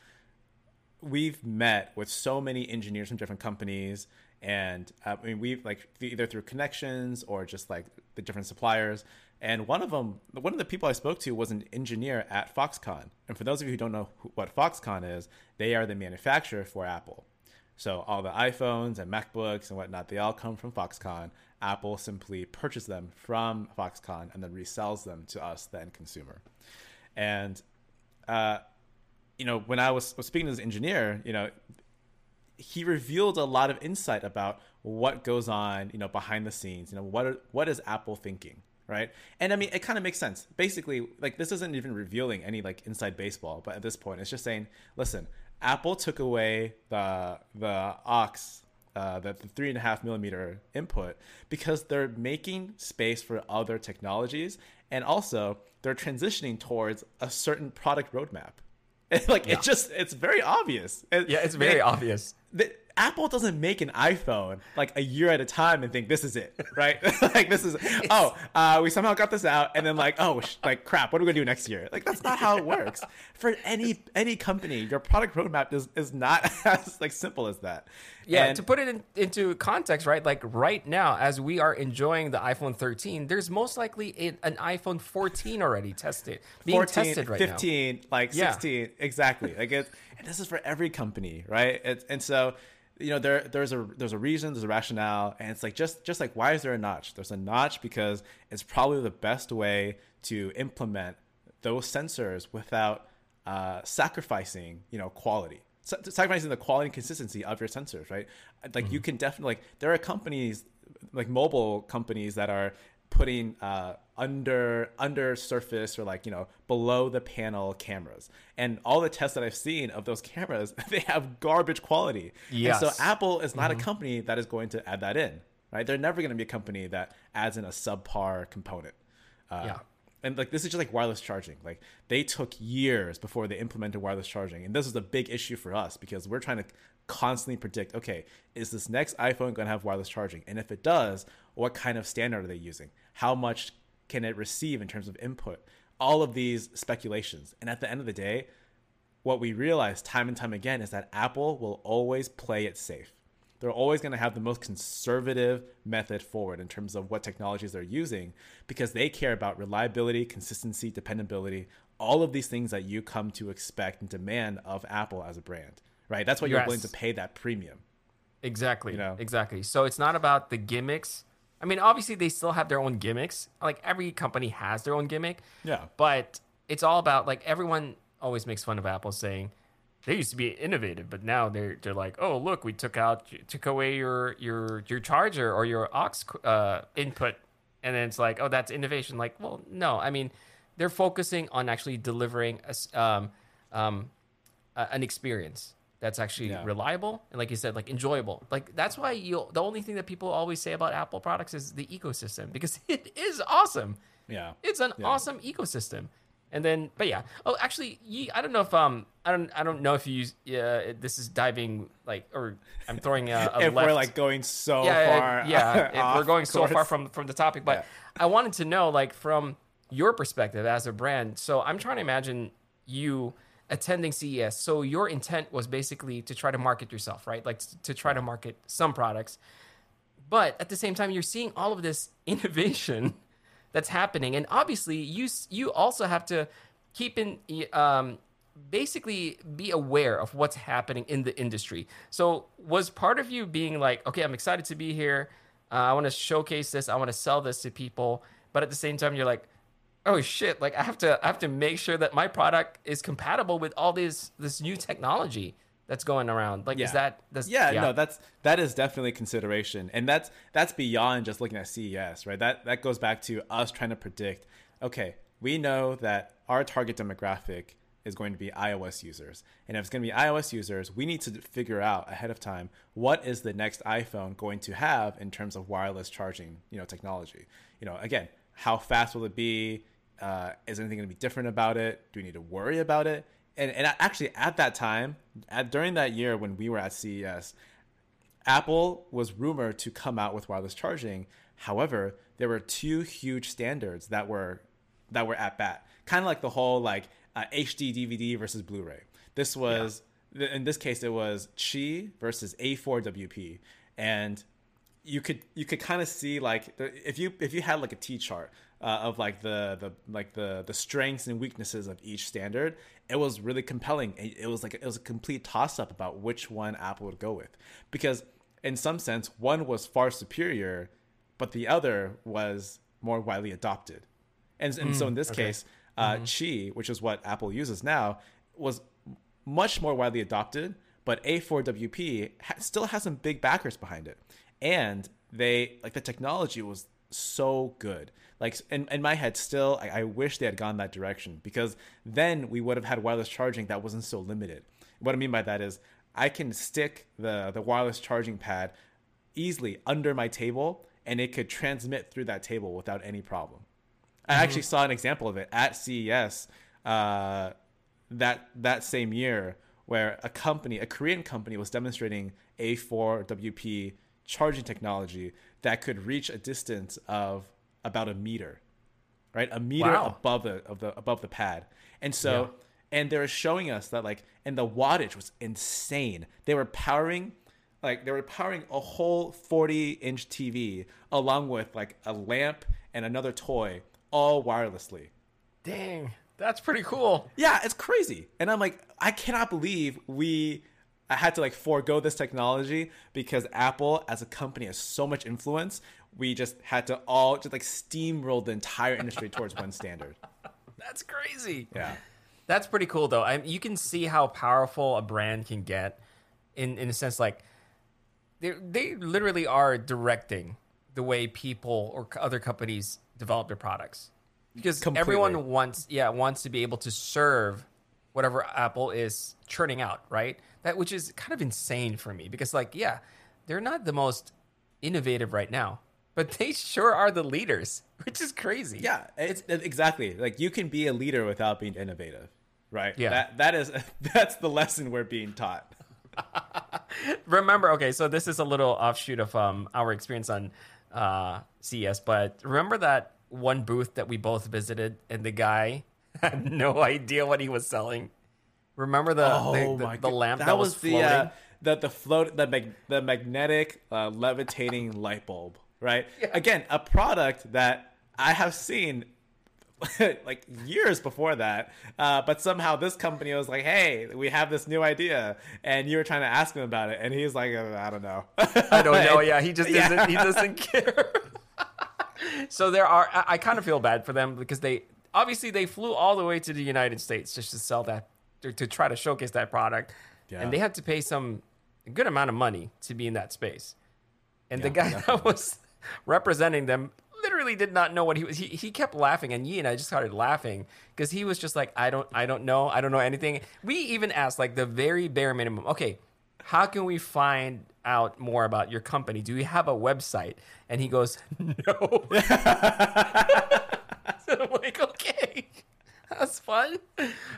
we've met with so many engineers from different companies and uh, I mean we've like either through connections or just like the different suppliers. And one of them one of the people I spoke to was an engineer at Foxconn. And for those of you who don't know who, what Foxconn is they are the manufacturer for Apple so all the iPhones and MacBooks and whatnot, they all come from Foxconn. Apple simply purchases them from Foxconn and then resells them to us, the end consumer. And uh, you know, when I was, was speaking to this engineer, you know, he revealed a lot of insight about what goes on, you know, behind the scenes. You know, what are, what is Apple thinking, right? And I mean, it kind of makes sense. Basically, like this isn't even revealing any like inside baseball, but at this point, it's just saying, listen, Apple took away the the aux, uh, the, the three and a half millimeter input because they're making space for other technologies, and also they're transitioning towards a certain product roadmap. And like Yeah. it's just it's very obvious. And Yeah, it's very they- obvious. Apple doesn't make an iPhone like a year at a time and think this is it, right? like this is oh, uh, we somehow got this out, and then like oh, sh- like crap, what are we gonna do next year? Like that's not how it works. For any any company, your product roadmap is is not as like simple as that. Yeah, And- to put it in, into context, right? Like right now, as we are enjoying the iPhone 13, there's most likely a, an iPhone 14 already tested, being 14, tested right 15, like Yeah. 16, exactly. Like it, and this is for every company, right? It's, and so, you know, there there's a there's a reason, there's a rationale, and it's like just just like why is there a notch? There's a notch because it's probably the best way to implement those sensors without uh, sacrificing, you know, quality. Sa- Sacrificing the quality and consistency of your sensors, right? Like you can definitely like there are companies like mobile companies that are putting uh, under under surface or like you know below the panel cameras. And all the tests that i've seen of those cameras they have garbage quality. Yes. and so apple is not a company that is going to add that in right? They're never going to be a company that adds in a subpar component. Uh, Yeah. and like this is just like wireless charging. Like they took years before they implemented wireless charging. And this is a big issue for us because we're trying to constantly predict okay is this next iphone going to have wireless charging? And if it does what kind of standard are they using how much can it receive in terms of input all of these speculations and at the end of the day what we realize time and time again is that apple will always play it safe they're always going to have the most conservative method forward in terms of what technologies they're using because they care about reliability, consistency, dependability, all of these things that you come to expect and demand of Apple as a brand, right? That's why you're Yes. willing to pay that premium. Exactly. You know? Exactly. So it's not about the gimmicks. I mean, obviously they still have their own gimmicks. Like every company has their own gimmick. Yeah. But it's all about like everyone always makes fun of Apple saying they used to be innovative, but now they're they're like, oh look, we took out took away your your your charger or your aux uh, input, and then it's like, oh, that's innovation. Like, well, no, I mean, they're focusing on actually delivering a um, um, a- an experience that's actually Yeah. reliable and like you said like enjoyable like that's why you the only thing that people always say about apple products is the ecosystem because it is awesome Yeah. it's an Yeah. awesome ecosystem and then but yeah oh actually you, i don't know if um i don't i don't know if you use yeah this is diving like or i'm throwing a, a if left we're like going so yeah, far, yeah. if we're going so far from from the topic, but Yeah. I wanted to know, like, from your perspective as a brand. So I'm trying to imagine you attending CES. So your intent was basically to try to market yourself, right? Like to try to market some products, but at the same time, you're seeing all of this innovation that's happening, and obviously, you you also have to keep in um, basically be aware of what's happening in the industry. So, was part of you being like, okay, I'm excited to be here. Uh, I want to showcase this. I want to sell this to people, but at the same time, you're like, oh shit! Like I have to I have to make sure that my product is compatible with all this this new technology that's going around. Like, is that that's, yeah, no, that's that is definitely consideration, and that's that's beyond just looking at CES, right? That that goes back to us trying to predict. Okay, we know that our target demographic is going to be iOS users, and if it's going to be iOS users, we need to figure out ahead of time what is the next iPhone going to have in terms of wireless charging, you know, technology. You know, again, how fast will it be? Uh, is anything going to be different about it? Do we need to worry about it? And, and actually, at that time, at, during that year when we were at CES, Apple was rumored to come out with wireless charging. However, there were two huge standards that were that were at bat. Kind of like the whole like uh, HD DVD versus Blu-ray. This was th- in this case it was Qi versus A4WP, and you could you could kind of see like if you if you had like a T chart uh, of like the the like the the strengths and weaknesses of each standard, it was really compelling. It, it was like it was a complete toss up about which one Apple would go with because in some sense one was far superior, but the other was more widely adopted. And, and so in this case, uh, Qi, which is what Apple uses now, was much more widely adopted, but A4WP ha- still has some big backers behind it. And they, like, the technology was so good. Like, in, in my head, still, I, I wish they had gone that direction because then we would have had wireless charging that wasn't so limited. What I mean by that is, I can stick the, the wireless charging pad easily under my table and it could transmit through that table without any problem. I actually saw an example of it at CES uh, that that same year, where a company, a Korean company, was demonstrating A4WP charging technology that could reach a distance of about a meter, right? A meter Wow. above the of the above the pad, and so and they're showing us that like, and the wattage was insane. They were powering like they were powering a whole 40 inch TV along with like a lamp and another toy all wirelessly. dang, that's pretty cool. Yeah, it's crazy. And I'm like, I cannot believe we I had to like forego this technology because Apple as a company has so much influence. We just had to all just like steamroll the entire industry towards one standard. That's crazy. Yeah. That's pretty cool, though. I you can see how powerful a brand can get, in in a sense, like they they literally are directing the way people or other companies develop their products, because Completely. everyone wants yeah wants to be able to serve whatever Apple is churning out, right? That which is kind of insane for me because like yeah, they're not the most innovative right now, but they sure are the leaders, which is crazy. Yeah, it's it- exactly. Like you can be a leader without being innovative, right? Yeah. That that is that's the lesson we're being taught. remember okay so this is a little offshoot of um our experience on uh CES but remember that one booth that we both visited and the guy had no idea what he was selling remember the the, the, the lamp that, was, the floating uh, the the float the mag- the magnetic uh, levitating light bulb, right? Again, a product that I have seen like years before that, uh, but somehow this company was like, "Hey, we have this new idea," and you were trying to ask him about it, and he's like, uh, "I don't know." i don't know yeah he just Yeah. doesn't he doesn't care so there are I, I kind of feel bad for them because they obviously they flew all the way to the united states just to sell that to, to try to showcase that product Yeah. and they had to pay some good amount of money to be in that space and the Yeah, guy that was representing them literally literally did not know what he was. He, he kept laughing, and Yi and I just started laughing because he was just like, I don't, I don't know, I don't know anything. We even asked like the very bare minimum. Okay, how can we find out more about your company? Do you have a website? And he goes, No. so I'm like, okay. That's fun.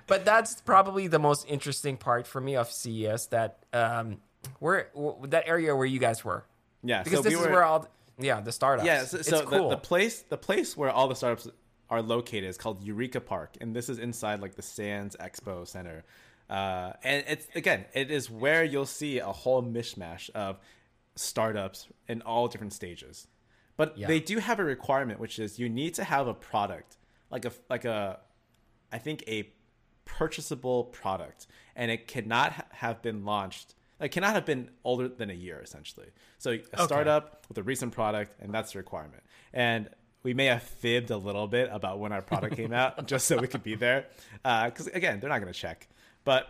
But that's probably the most interesting part for me of CES that um where that area where you guys were. Yeah, Because so this we is were- where all yeah, the startups. Yeah, so, it's so cool. the, the place the place where all the startups are located is called Eureka Park, and this is inside like the Sands Expo Center. Uh, and it's again, it is where you'll see a whole mishmash of startups in all different stages. But Yeah. they do have a requirement, which is you need to have a product, like a like a, I think a purchasable product, and it cannot ha- have been launched. It cannot have been older than a year, essentially. So a startup with a recent product, and that's the requirement. And we may have fibbed a little bit about when our product came out, just so we could be there. Uh, because again, they're not going to check. But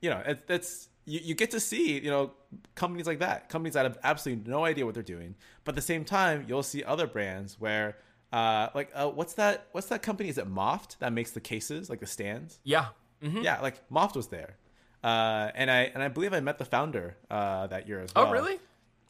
you know, it, it's you, you get to see you know companies like that, companies that have absolutely no idea what they're doing. But at the same time, you'll see other brands where. Uh, like uh, what's that? What's that company? Is it Moft that makes the cases, like the stands? yeah. Mhm. Yeah, like Moft was there, uh, and I and I believe I met the founder uh, that year as well. Oh, really?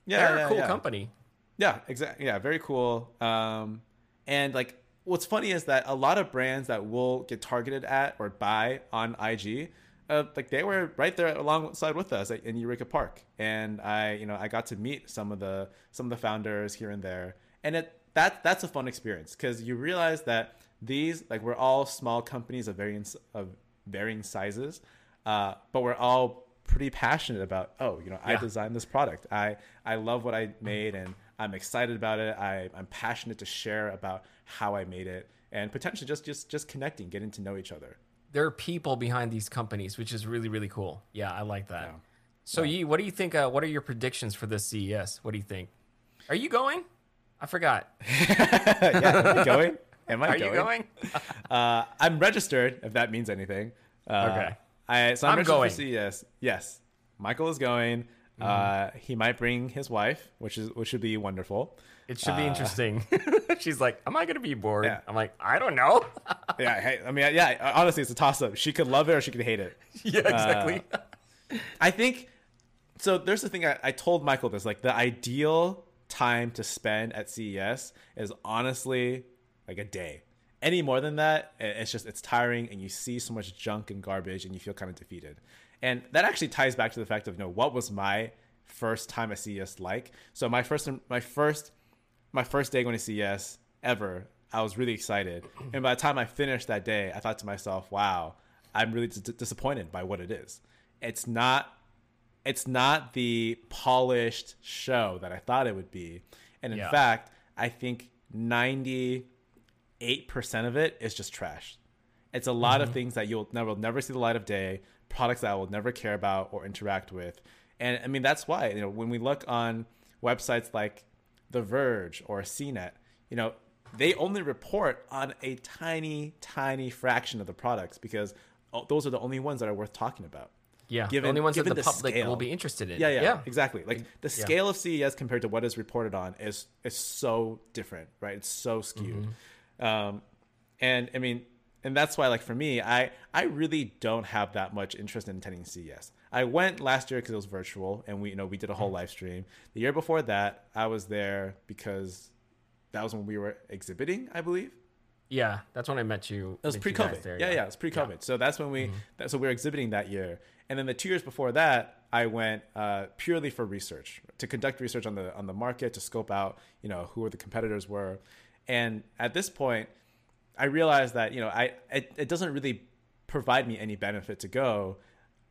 Yeah, They're yeah, a cool yeah. company. Yeah, exactly. Yeah, very cool. Um, and like, what's funny is that a lot of brands that will get targeted at or buy on IG, uh, like they were right there alongside with us in Eureka Park, and I, you know, I got to meet some of the some of the founders here and there, and it that that's a fun experience because you realize that these like we're all small companies of varying of varying sizes, uh, but we're all pretty passionate about oh you know i designed this product i i love what i made and i'm excited about it I, i'm passionate to share about how i made it and potentially just just just connecting getting to know each other There are people behind these companies, which is really, really cool. Yeah, I like that. Yeah. So, Yi, what do you think? Uh, what are your predictions for this CES? What do you think? Are you going? I forgot. yeah am i going am i Are going, you going? uh i'm registered if that means anything uh, Okay. i so i'm, I'm going. for ces yes michael is going uh he might bring his wife which is which should be wonderful It should be Uh, interesting. She's like, "Am I going to be bored?" Yeah. I'm like, "I don't know." yeah hey, i mean yeah honestly it's a toss-up she could love it or she could hate it yeah, exactly. I think so. There's the thing I, I told Michael this like the ideal time to spend at CES is honestly like a day. Any more than that, it's just it's tiring and you see so much junk and garbage and you feel kind of defeated. And that actually ties back to the fact of you know what was my first time at CES like. So my first my first my first day going to CES ever, I was really excited. And by the time I finished that day, I thought to myself, "Wow, I'm really dis- disappointed by what it is. It's not it's not the polished show that I thought it would be. And in Yeah. fact, I think 98% of it is just trash. It's a lot of mm-hmm. things that you'll never never see the light of day, products that I will never care about or interact with. And I mean that's why, you know, when we look on websites like The Verge or CNET, you know, they only report on a tiny tiny fraction of the products because oh, those are the only ones that are worth talking about. Yeah, given- the only ones that the the public scale. will be interested in. Yeah, yeah, yeah. exactly. Like the Yeah. scale of CES compared to what is reported on is is so different, right? It's so skewed. Mm-hmm. Um, and I mean, and that's why, like for me, I I really don't have that much interest in attending CES. I went last year because it was virtual, and we you know we did a Mm-hmm. whole live stream. The year before that, I was there because that was when we were exhibiting, I believe. Yeah, that's when I met you. It was pre-COVID. there, yeah, yeah, it was pre-COVID. So that's when we. That, so we were exhibiting that year, and then the two years before that, I went uh, purely for research to conduct research on the on the market to scope out, you know, who the competitors were, and at this point, I realized that you know I it, it doesn't really provide me any benefit to go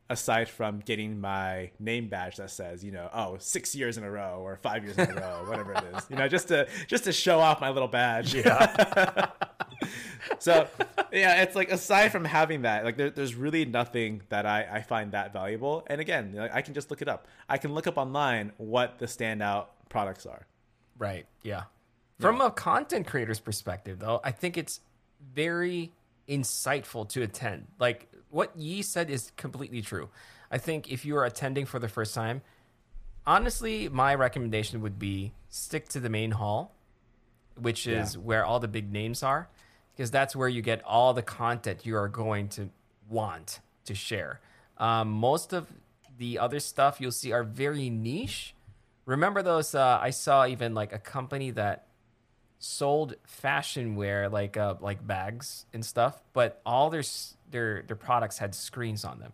aside from getting my name badge that says you know oh six years in a row or five years in a row whatever it is you know just to just to show off my little badge yeah so yeah it's like aside from having that like there, there's really nothing that I, I find that valuable and again i can just look it up i can look up online what the standout products are Right. Yeah. From a content creator's perspective, though, I think it's very insightful to attend. Like what Yi said is completely true. I think if you are attending for the first time, honestly, my recommendation would be stick to the main hall which is Yeah. where all the big names are, because that's where you get all the content you are going to want to share. Um, most of the other stuff you'll see are very niche. Remember those? Uh, I saw even like a company that sold fashion wear, like uh, like bags and stuff, but all their their their products had screens on them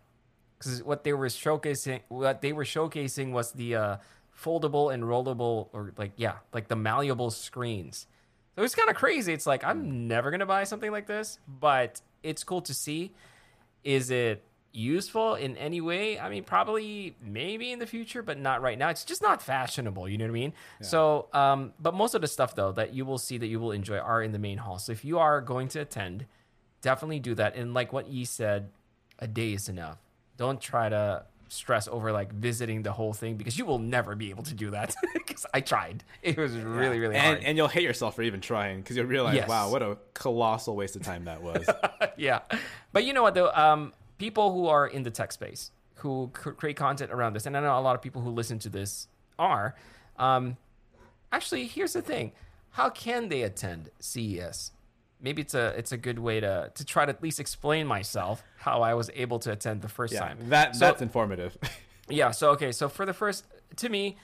because what they were showcasing what they were showcasing was the uh, foldable and rollable or like yeah like the malleable screens so it's kind of crazy. It's like i'm never gonna buy something like this but it's cool to see. Is it useful in any way? I mean probably maybe in the future but not right now. It's just not fashionable you know what i mean? So um but most of the stuff though that you will see that you will enjoy are in the main hall. So if you are going to attend definitely do that. And like what you said a day is enough. Don't try to stress over like visiting the whole thing because you will never be able to do that because i tried. It was really really and, hard. and you'll hate yourself for even trying because you'll realize, Yes. wow, what a colossal waste of time that was. yeah. But you know what though? Um people who are in the tech space who create content around this and i know a lot of people who listen to this are um actually here's the thing. How can they attend ces maybe it's a it's a good way to to try to at least explain myself how i was able to attend the first yeah, time that So- that's informative. yeah. So okay. So for the first, to me,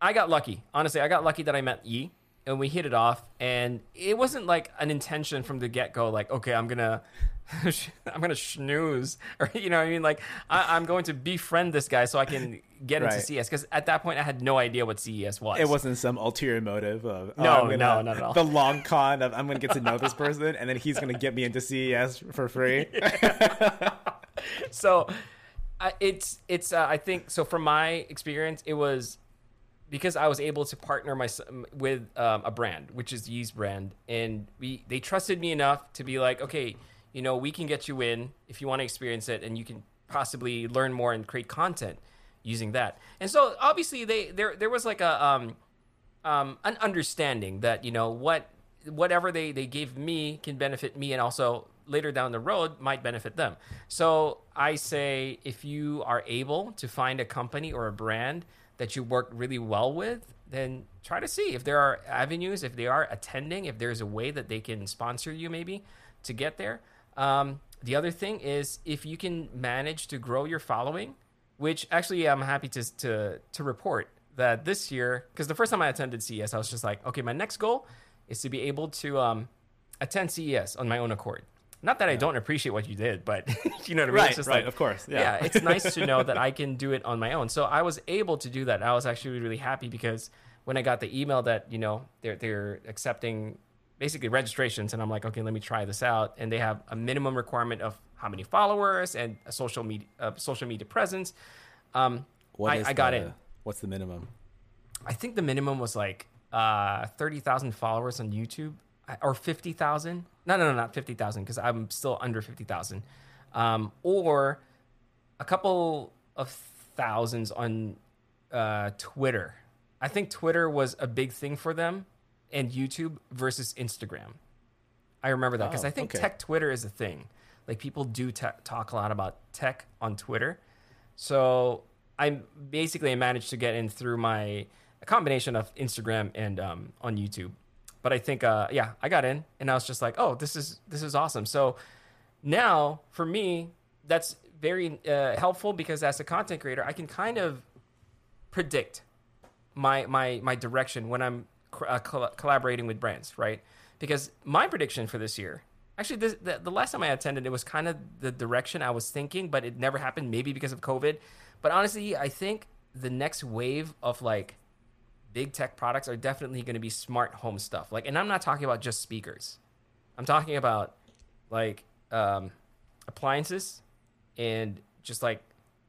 I got lucky. Honestly, I got lucky that I met Yi and we hit it off. And it wasn't like an intention from the get go. Like, okay, I'm gonna, I'm gonna snooze, or you know, what I mean, like, I, I'm going to befriend this guy so I can get into Right. CES. Because at that point, I had no idea what CES was. it wasn't some ulterior motive of oh, No, gonna- no, not at all. The long con of I'm to get to know this person and then he's to get me into CES for free. so I it's it's uh, I think so from my experience it was because I was able to partner my with um, a brand which is Yi's brand and we they trusted me enough to be like okay you know we can get you in if you want to experience it and you can possibly learn more and create content using that. And so obviously they there there was like a um um, an understanding that you know what whatever they they gave me can benefit me and also later down the road might benefit them. So i say if you are able to find a company or a brand that you work really well with then try to see if there are avenues if they are attending if there's a way that they can sponsor you maybe to get there. Um, the other thing is if you can manage to grow your following which actually i'm happy to to to report that this year because the first time i attended ces i was just like okay my next goal is to be able to um, attend ces on my own accord not that i don't appreciate what you did but you know what i mean? Right, it's just right, like of course, yeah. yeah it's nice to know that i can do it on my own. So i was able to do that. I was actually really happy because when i got the email that you know they're they're accepting basically registrations and i'm like okay let me try this out. And they have a minimum requirement of how many followers and a social media uh, social media presence. Um, What I, is I got the- in. What's the minimum? I think the minimum was like uh, 30,000 followers on YouTube I- or 50,000. No, no, no, not 50,000 because I'm still under 50,000. Um, or a couple of thousands on uh, Twitter. I think Twitter was a big thing for them and YouTube versus Instagram. I remember that because Oh, I think okay. tech Twitter is a thing. Like people do te- talk a lot about tech on Twitter. So I basically managed to get in through my a combination of Instagram and um, on YouTube. But I think, uh, yeah, I got in, and I was just like, oh, this is this is awesome. So now for me, that's very uh, helpful because as a content creator, I can kind of predict my my my direction when I'm uh, coll- collaborating with brands, right? Because my prediction for this year, actually, this, the, the last time I attended, it was kind of the direction I was thinking, but it never happened. Maybe because of COVID. But honestly, I think the next wave of like big tech products are definitely going to be smart home stuff. Like, and I'm not talking about just speakers. I'm talking about like um, appliances and just like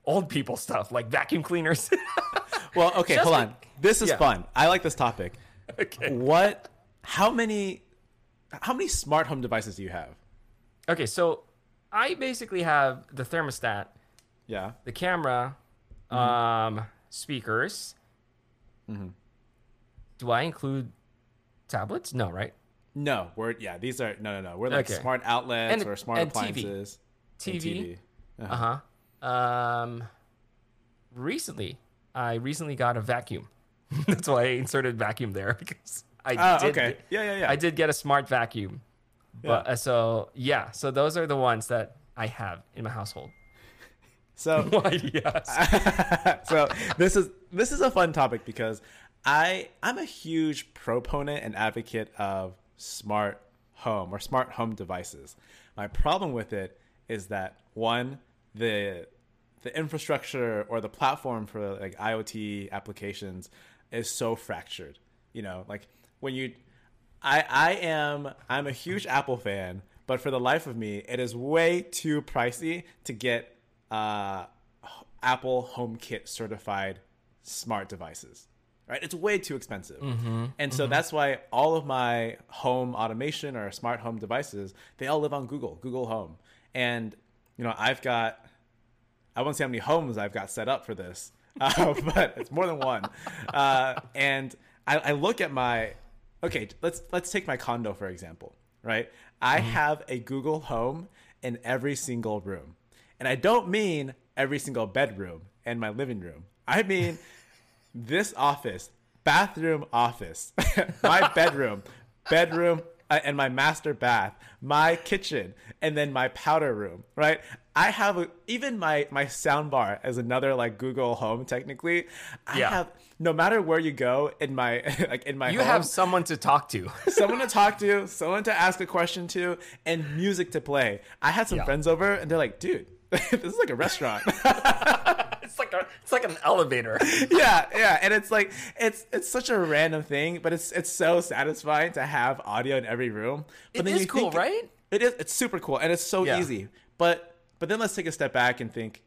old people stuff, like vacuum cleaners. Well, okay, Just hold on. This is Yeah. fun. I like this topic. okay. What? How many? How many smart home devices do you have? Okay, so I basically have the thermostat, Yeah. the camera, um, speakers. Do I include tablets? No, right? No, we're yeah. These are no, no, no. We're like Okay. smart outlets And- or smart TV. appliances. and TV. Uh-huh. Uh huh. Um, recently, I recently got a vacuum. That's why I inserted vacuum there because I Oh, did. okay. Yeah, yeah, yeah. I did get a smart vacuum, but Yeah. uh, so yeah. So those are the ones that I have in my household. So Why? Yes. so this is this is a fun topic because I I'm a huge proponent and advocate of smart home or smart home devices. My problem with it is that one the the infrastructure or the platform for like IoT applications is so fractured. You know, like when you I I am I'm a huge Apple fan, but for the life of me, it is way too pricey to get uh, Apple HomeKit certified smart devices. Right? It's way too expensive. and so that's why all of my home automation or smart home devices, they all live on Google, Google Home. And you know, I've got I won't say how many homes I've got set up for this, uh, but it's more than one. Uh, and I, I look at my okay. Let's let's take my condo for example. Right, I have a Google Home in every single room, and I don't mean every single bedroom and my living room. I mean this office, bathroom, office, my bedroom, bedroom, uh, and my master bath, my kitchen, and then my powder room. Right? I have a, even my my sound bar as another like Google Home. Technically, I Yeah. have no matter where you go in my like in my You home, have someone to talk to. someone to talk to, someone to ask a question to, and music to play. I had some Yeah. friends over, and they're like, "Dude, this is like a restaurant." It's like a, it's like an elevator. yeah, yeah, and it's like it's it's such a random thing, but it's it's so satisfying to have audio in every room. But It then is cool, right? It is. It's super cool, and it's so Yeah. easy. But but then let's take a step back and think,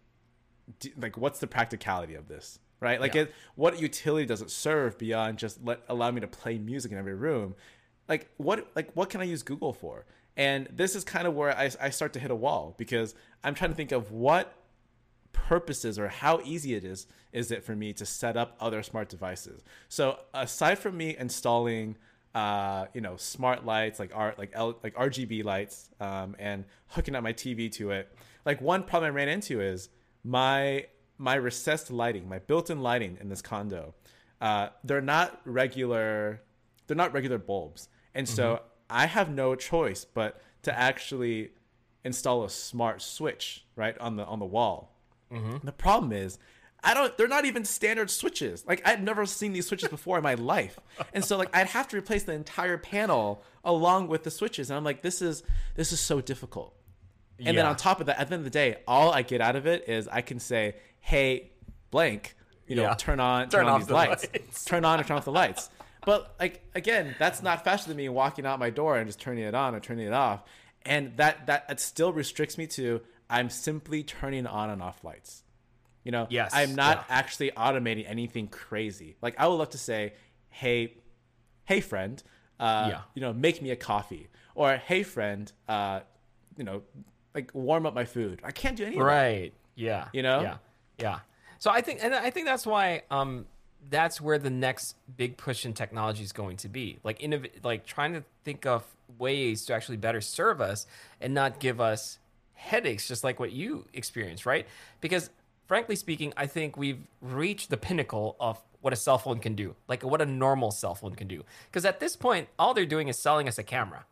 like, what's the practicality of this, right? Like, Yeah. it, what utility does it serve beyond just let allow me to play music in every room? Like, what like what can I use Google for? And this is kind of where I, I start to hit a wall because I'm trying to think of what purposes or how easy it is is it for me to set up other smart devices? So aside from me installing uh, you know smart lights like R, like L, like RGB lights um, and hooking up my TV to it like one problem I ran into is my my recessed lighting my built-in lighting in this condo uh, they're not regular they're not regular bulbs. And so I have no choice but to actually install a smart switch right on the on the wall Mm-hmm. the problem is, I don't. They're not even standard switches. Like I'd never seen these switches before in my life, and so like I'd have to replace the entire panel along with the switches, and I'm like, this is this is so difficult. And then on top of that, at the end of the day, all I get out of it is I can say, "Hey, blank, you know, Yeah. turn on, turn, Turn on off these the lights, lights." turn on and turn off the lights." But like again, that's not faster than me walking out my door and just turning it on or turning it off, and that that it still restricts me to I'm simply turning on and off lights. You know, Yes, I'm not yeah. actually automating anything crazy. Like I would love to say, "Hey, hey friend, uh, Yeah. you know, make me a coffee," or "Hey friend, uh, you know, like warm up my food." I can't do anything. Right. Yeah. You know? Yeah. Yeah. So I think, and I think that's why, um, that's where the next big push in technology is going to be. Like, innov- like trying to think of ways to actually better serve us and not give us headaches, just like what you experienced, right? Because frankly speaking, I think we've reached the pinnacle of what a cell phone can do, like what a normal cell phone can do. Because at this point, all they're doing is selling us a camera,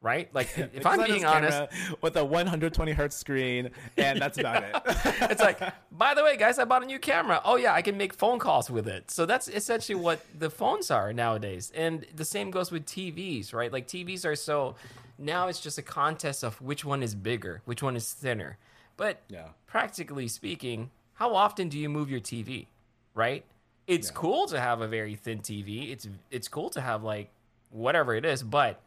right? Like, if It's I'm being honest, with a 120 hertz screen, and that's about it. it's like, by the way, guys, I bought a new camera. Oh yeah, I can make phone calls with it. So that's essentially what the phones are nowadays. And the same goes with TVs, right? Like TVs are so now it's just a contest of which one is bigger, which one is thinner. But Yeah. practically speaking, how often do you move your TV, right? It's cool to have a very thin TV. It's it's cool to have like whatever it is, but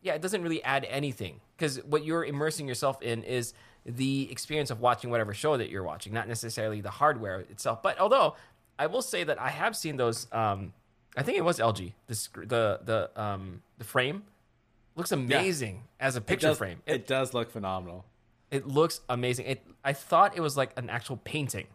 yeah, it doesn't really add anything because what you're immersing yourself in is the experience of watching whatever show that you're watching, not necessarily the hardware itself. But although I will say that I have seen those, um, I think it was LG. The the the um, the frame looks amazing as a It picture does, frame. It, It, does look phenomenal. it looks amazing. It I thought it was like an actual painting,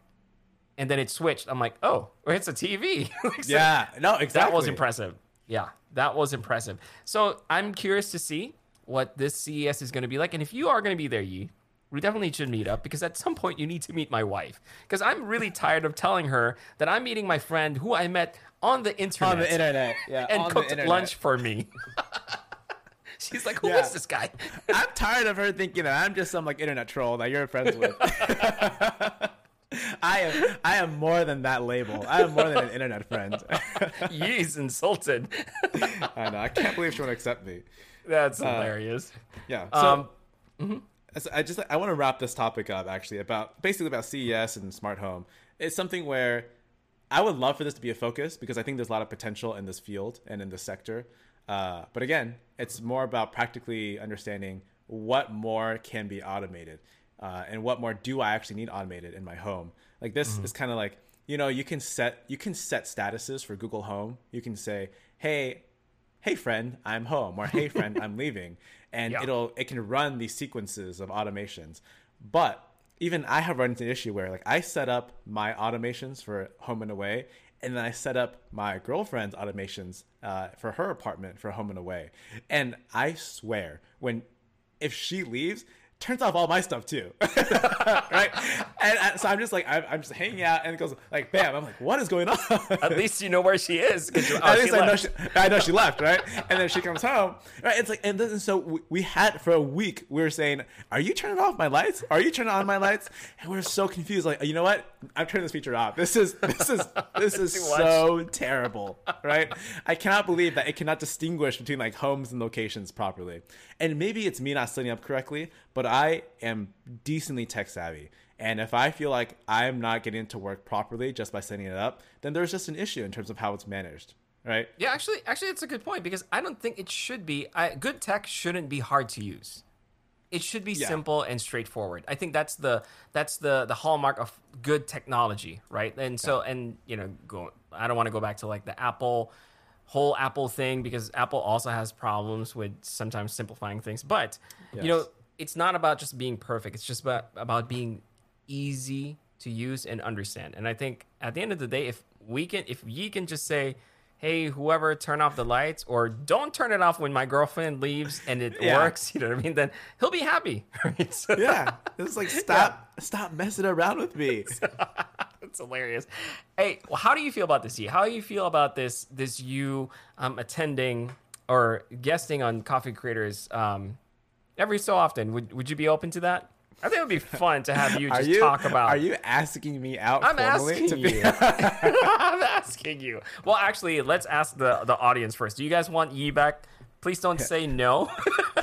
and then it switched. I'm like, oh, it's a TV. Like, so- Yeah, no, exactly. that was impressive. Yeah, that was impressive. So I'm curious to see what this CES is going to be like, and if you are going to be there, Yi, we definitely should meet up because at some point you need to meet my wife because I'm really tired of telling her that I'm meeting my friend who I met on the internet on the internet, yeah, and cooked internet. lunch for me. She's like, "Who is Yeah. this guy?" I'm tired of her thinking that I'm just some like internet troll that you're friends with. I am I am more than that label. I am more than an internet friend. He's insulted. I know. I can't believe she won't accept me. That's hilarious. Yeah. So Um, as- I just I want to wrap this topic up actually about basically about CES and smart home. It's something where I would love for this to be a focus because I think there's a lot of potential in this field and in this sector. Uh, but again, it's more about practically understanding what more can be automated uh, and what more do I actually need automated in my home. Like this is kind of like you know you can set you can set statuses for Google Home. You can say, hey, hey friend i'm home or hey friend i'm leaving and Yeah. it'll it can run these sequences of automations but even i have run into an issue where like i set up my automations for home and away and then i set up my girlfriend's automations uh, for her apartment for home and away. And i swear when if she leaves turns off all my stuff too right and, and so i'm just like I'm, I'm just hanging out and it goes like bam i'm like what is going on At least you know where she is. you- oh, at least I know she, I know she left, right? And then she comes home, right? It's like, and then so we, we had for a week, we were saying, "Are you turning off my lights? Are you turning on my lights?" And we are so confused. Like, you know what? I'm turning this feature off. This is this is this is so terrible, right? I cannot believe that it cannot distinguish between like homes and locations properly. And maybe it's me not setting up correctly, but I am decently tech savvy. And if I feel like I'm not getting it to work properly just by setting it up, then there's just an issue in terms of how it's managed, right? Yeah, actually, actually, it's a good point because I don't think it should be. I, good tech shouldn't be hard to use. It should be Yeah. simple and straightforward. I think that's the that's the the hallmark of good technology, right? And so, and you know, go. I don't want to go back to like the Apple whole Apple thing because Apple also has problems with sometimes simplifying things. But you know, Yes. It's not about just being perfect. It's just about about being easy to use and understand. And I think at the end of the day, if we can, if ye can just say, "Hey, whoever, turn off the lights," or "Don't turn it off when my girlfriend leaves," and it Yeah. works, you know what I mean? Then he'll be happy. Right? So Yeah, it's like stop, stop messing around with me. it's hilarious. Hey, well, how do you feel about this? Yi? How do you feel about this? This you um, attending or guesting on Coffee Creators um, every so often? Would Would you be open to that? I think it would be fun to have you just you talk about. Are you asking me out? I'm asking be- you. I'm asking you. Well, actually, let's ask the the audience first. Do you guys want Yi back? Please don't say no.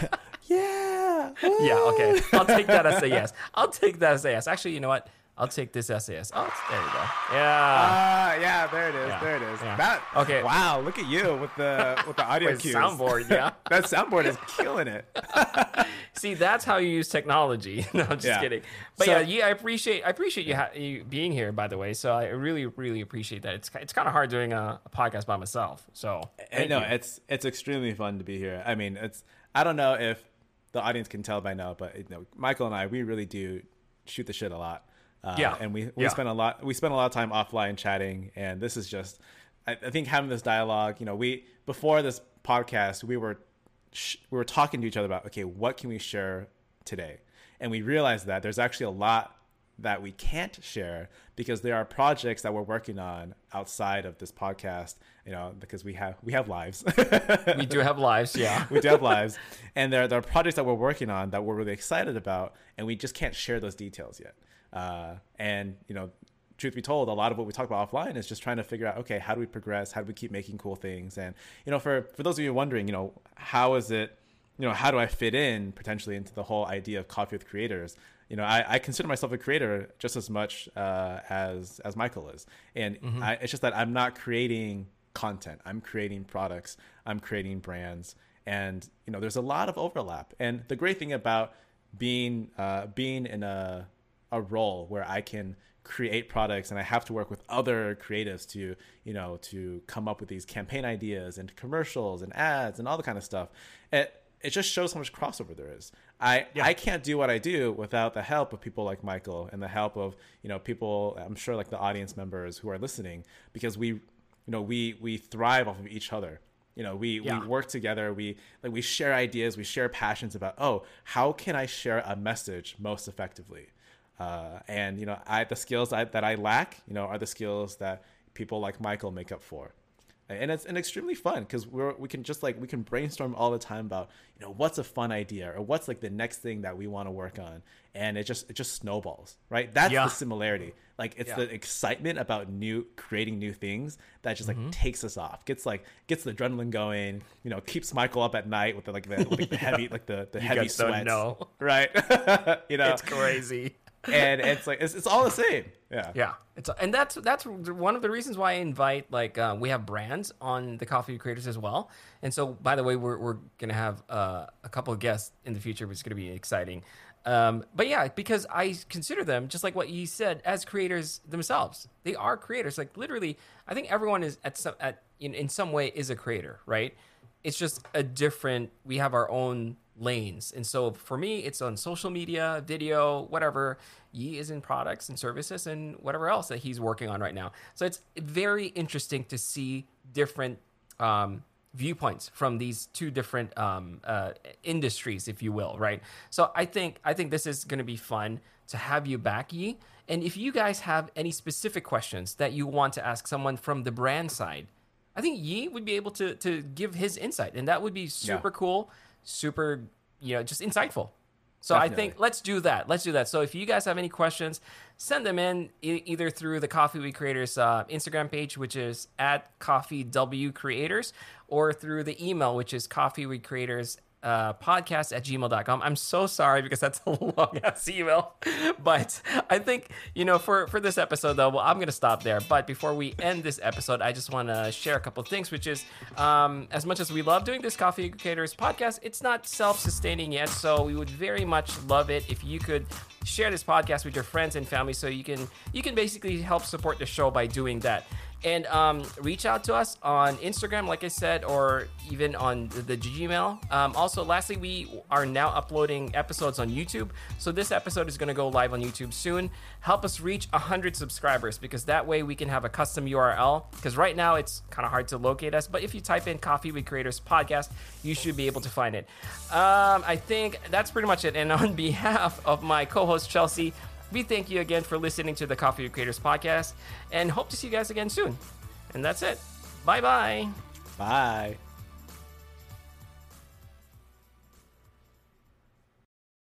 yeah. yeah, okay. I'll take that as a yes. I'll take that as a yes. Actually, you know what? I'll take this as a yes. Oh, there you go. Yeah. Ah, yeah, there it is. Yeah, There it is. yeah. That Okay. Wow, look at you with the with the audio With cues. soundboard, yeah. that soundboard is killing it. See, that's how you use technology. no, I'm just Yeah. kidding. But So- yeah, yeah, I appreciate I appreciate you, ha- you being here. By the way, so I really really appreciate that. It's it's kind of hard doing a, a podcast by myself. So And no, you. it's it's extremely fun to be here. I mean, it's I don't know if the audience can tell by now, but you know, Michael and I we really do shoot the shit a lot. Uh, Yeah. and we we Yeah. spend a lot we spend a lot of time offline chatting, and this is just I, I think having this dialogue. You know, we before this podcast we were sh- we were talking to each other about okay, what can we share today, and we realized that there's actually a lot that we can't share because there are projects that we're working on outside of this podcast you know because we have we have lives we do have lives. Yeah. we do have lives and there, there are projects that we're working on that we're really excited about and we just can't share those details yet uh, and you know truth be told a lot of what we talk about offline is just trying to figure out okay how do we progress? How do we keep making cool things? And you know for for those of you wondering you know how is it you know how do i fit in potentially into the whole idea of coffee with creators? You know i, I consider myself a creator just as much uh, as as michael is. And I, it's just that i'm not creating content. I'm creating products. I'm creating brands. And you know there's a lot of overlap. And the great thing about being uh, being in a a role where i can create products and i have to work with other creatives to you know to come up with these campaign ideas and commercials and ads and all the kind of stuff it it just shows how much crossover there is i i can't do what i do without the help of people like michael and the help of you know people i'm sure like the audience members who are listening because we you know we we thrive off of each other You know, we Yeah. we work together. We like we share ideas. We share passions about oh, how can I share a message most effectively? Uh, and you know, I the skills I, that I lack, you know, are the skills that people like Michael make up for and it's and extremely fun because we're we can just like we can brainstorm all the time about you know what's a fun idea or what's like the next thing that we want to work on and it just it just snowballs right that's Yeah. the similarity like it's Yeah. the excitement about new creating new things that just like Mm-hmm. takes us off gets like gets the adrenaline going you know keeps michael up at night with the like the, like, the heavy like the, the heavy guys don't sweats right you know It's crazy. And it's like it's, it's all the same yeah Yeah, it's and that's that's one of the reasons why I invite like uh, we have brands on the Coffee Creators as well. And so, by the way, we're we're gonna have uh, a couple of guests in the future, which is gonna be exciting. Um, but yeah, because I consider them just like what you said as creators themselves. They are creators. Like literally, I think everyone is at some at in, in some way is a creator, right? It's just a different. We have our own lanes, and so for me, it's on social media, video, whatever. Yi is in products and services and whatever else that he's working on right now. So it's very interesting to see different um, viewpoints from these two different um, uh, industries, if you will, right? So I think I think this is going to be fun to have you back, Yi. And if you guys have any specific questions that you want to ask someone from the brand side, I think Yi would be able to to give his insight, and that would be super cool, super you know just insightful. So I think let's do that. Let's do that. So if you guys have any questions, send them in e- either through the Coffee with Creators uh, Instagram page, which is at Coffee W Creators, or through the email, which is Coffee with Creators uh, podcast at gmail.com. I'm so sorry because that's a long ass email. But I think, you know, for, for this episode, though, well, I'm going to stop there. But before we end this episode, I just want to share a couple things, which is um, as much as we love doing this Coffee with Creators podcast, it's not self sustaining yet. So we would very much love it if you could share this podcast with your friends and family so you can you can basically help support the show by doing that and um, reach out to us on Instagram, like I said, or even on the, the Gmail. Um, also, lastly, we are now uploading episodes on YouTube. So this episode is going to go live on YouTube soon. Help us reach 100 subscribers because that way we can have a custom URL. Because right now it's kind of hard to locate us. But if you type in Coffee with Creators podcast, you should be able to find it. Um, I think that's pretty much it. And on behalf of my co host, Chelsea, we thank you again for listening to the Coffee Creators podcast and hope to see you guys again soon. And that's it. Bye bye. bye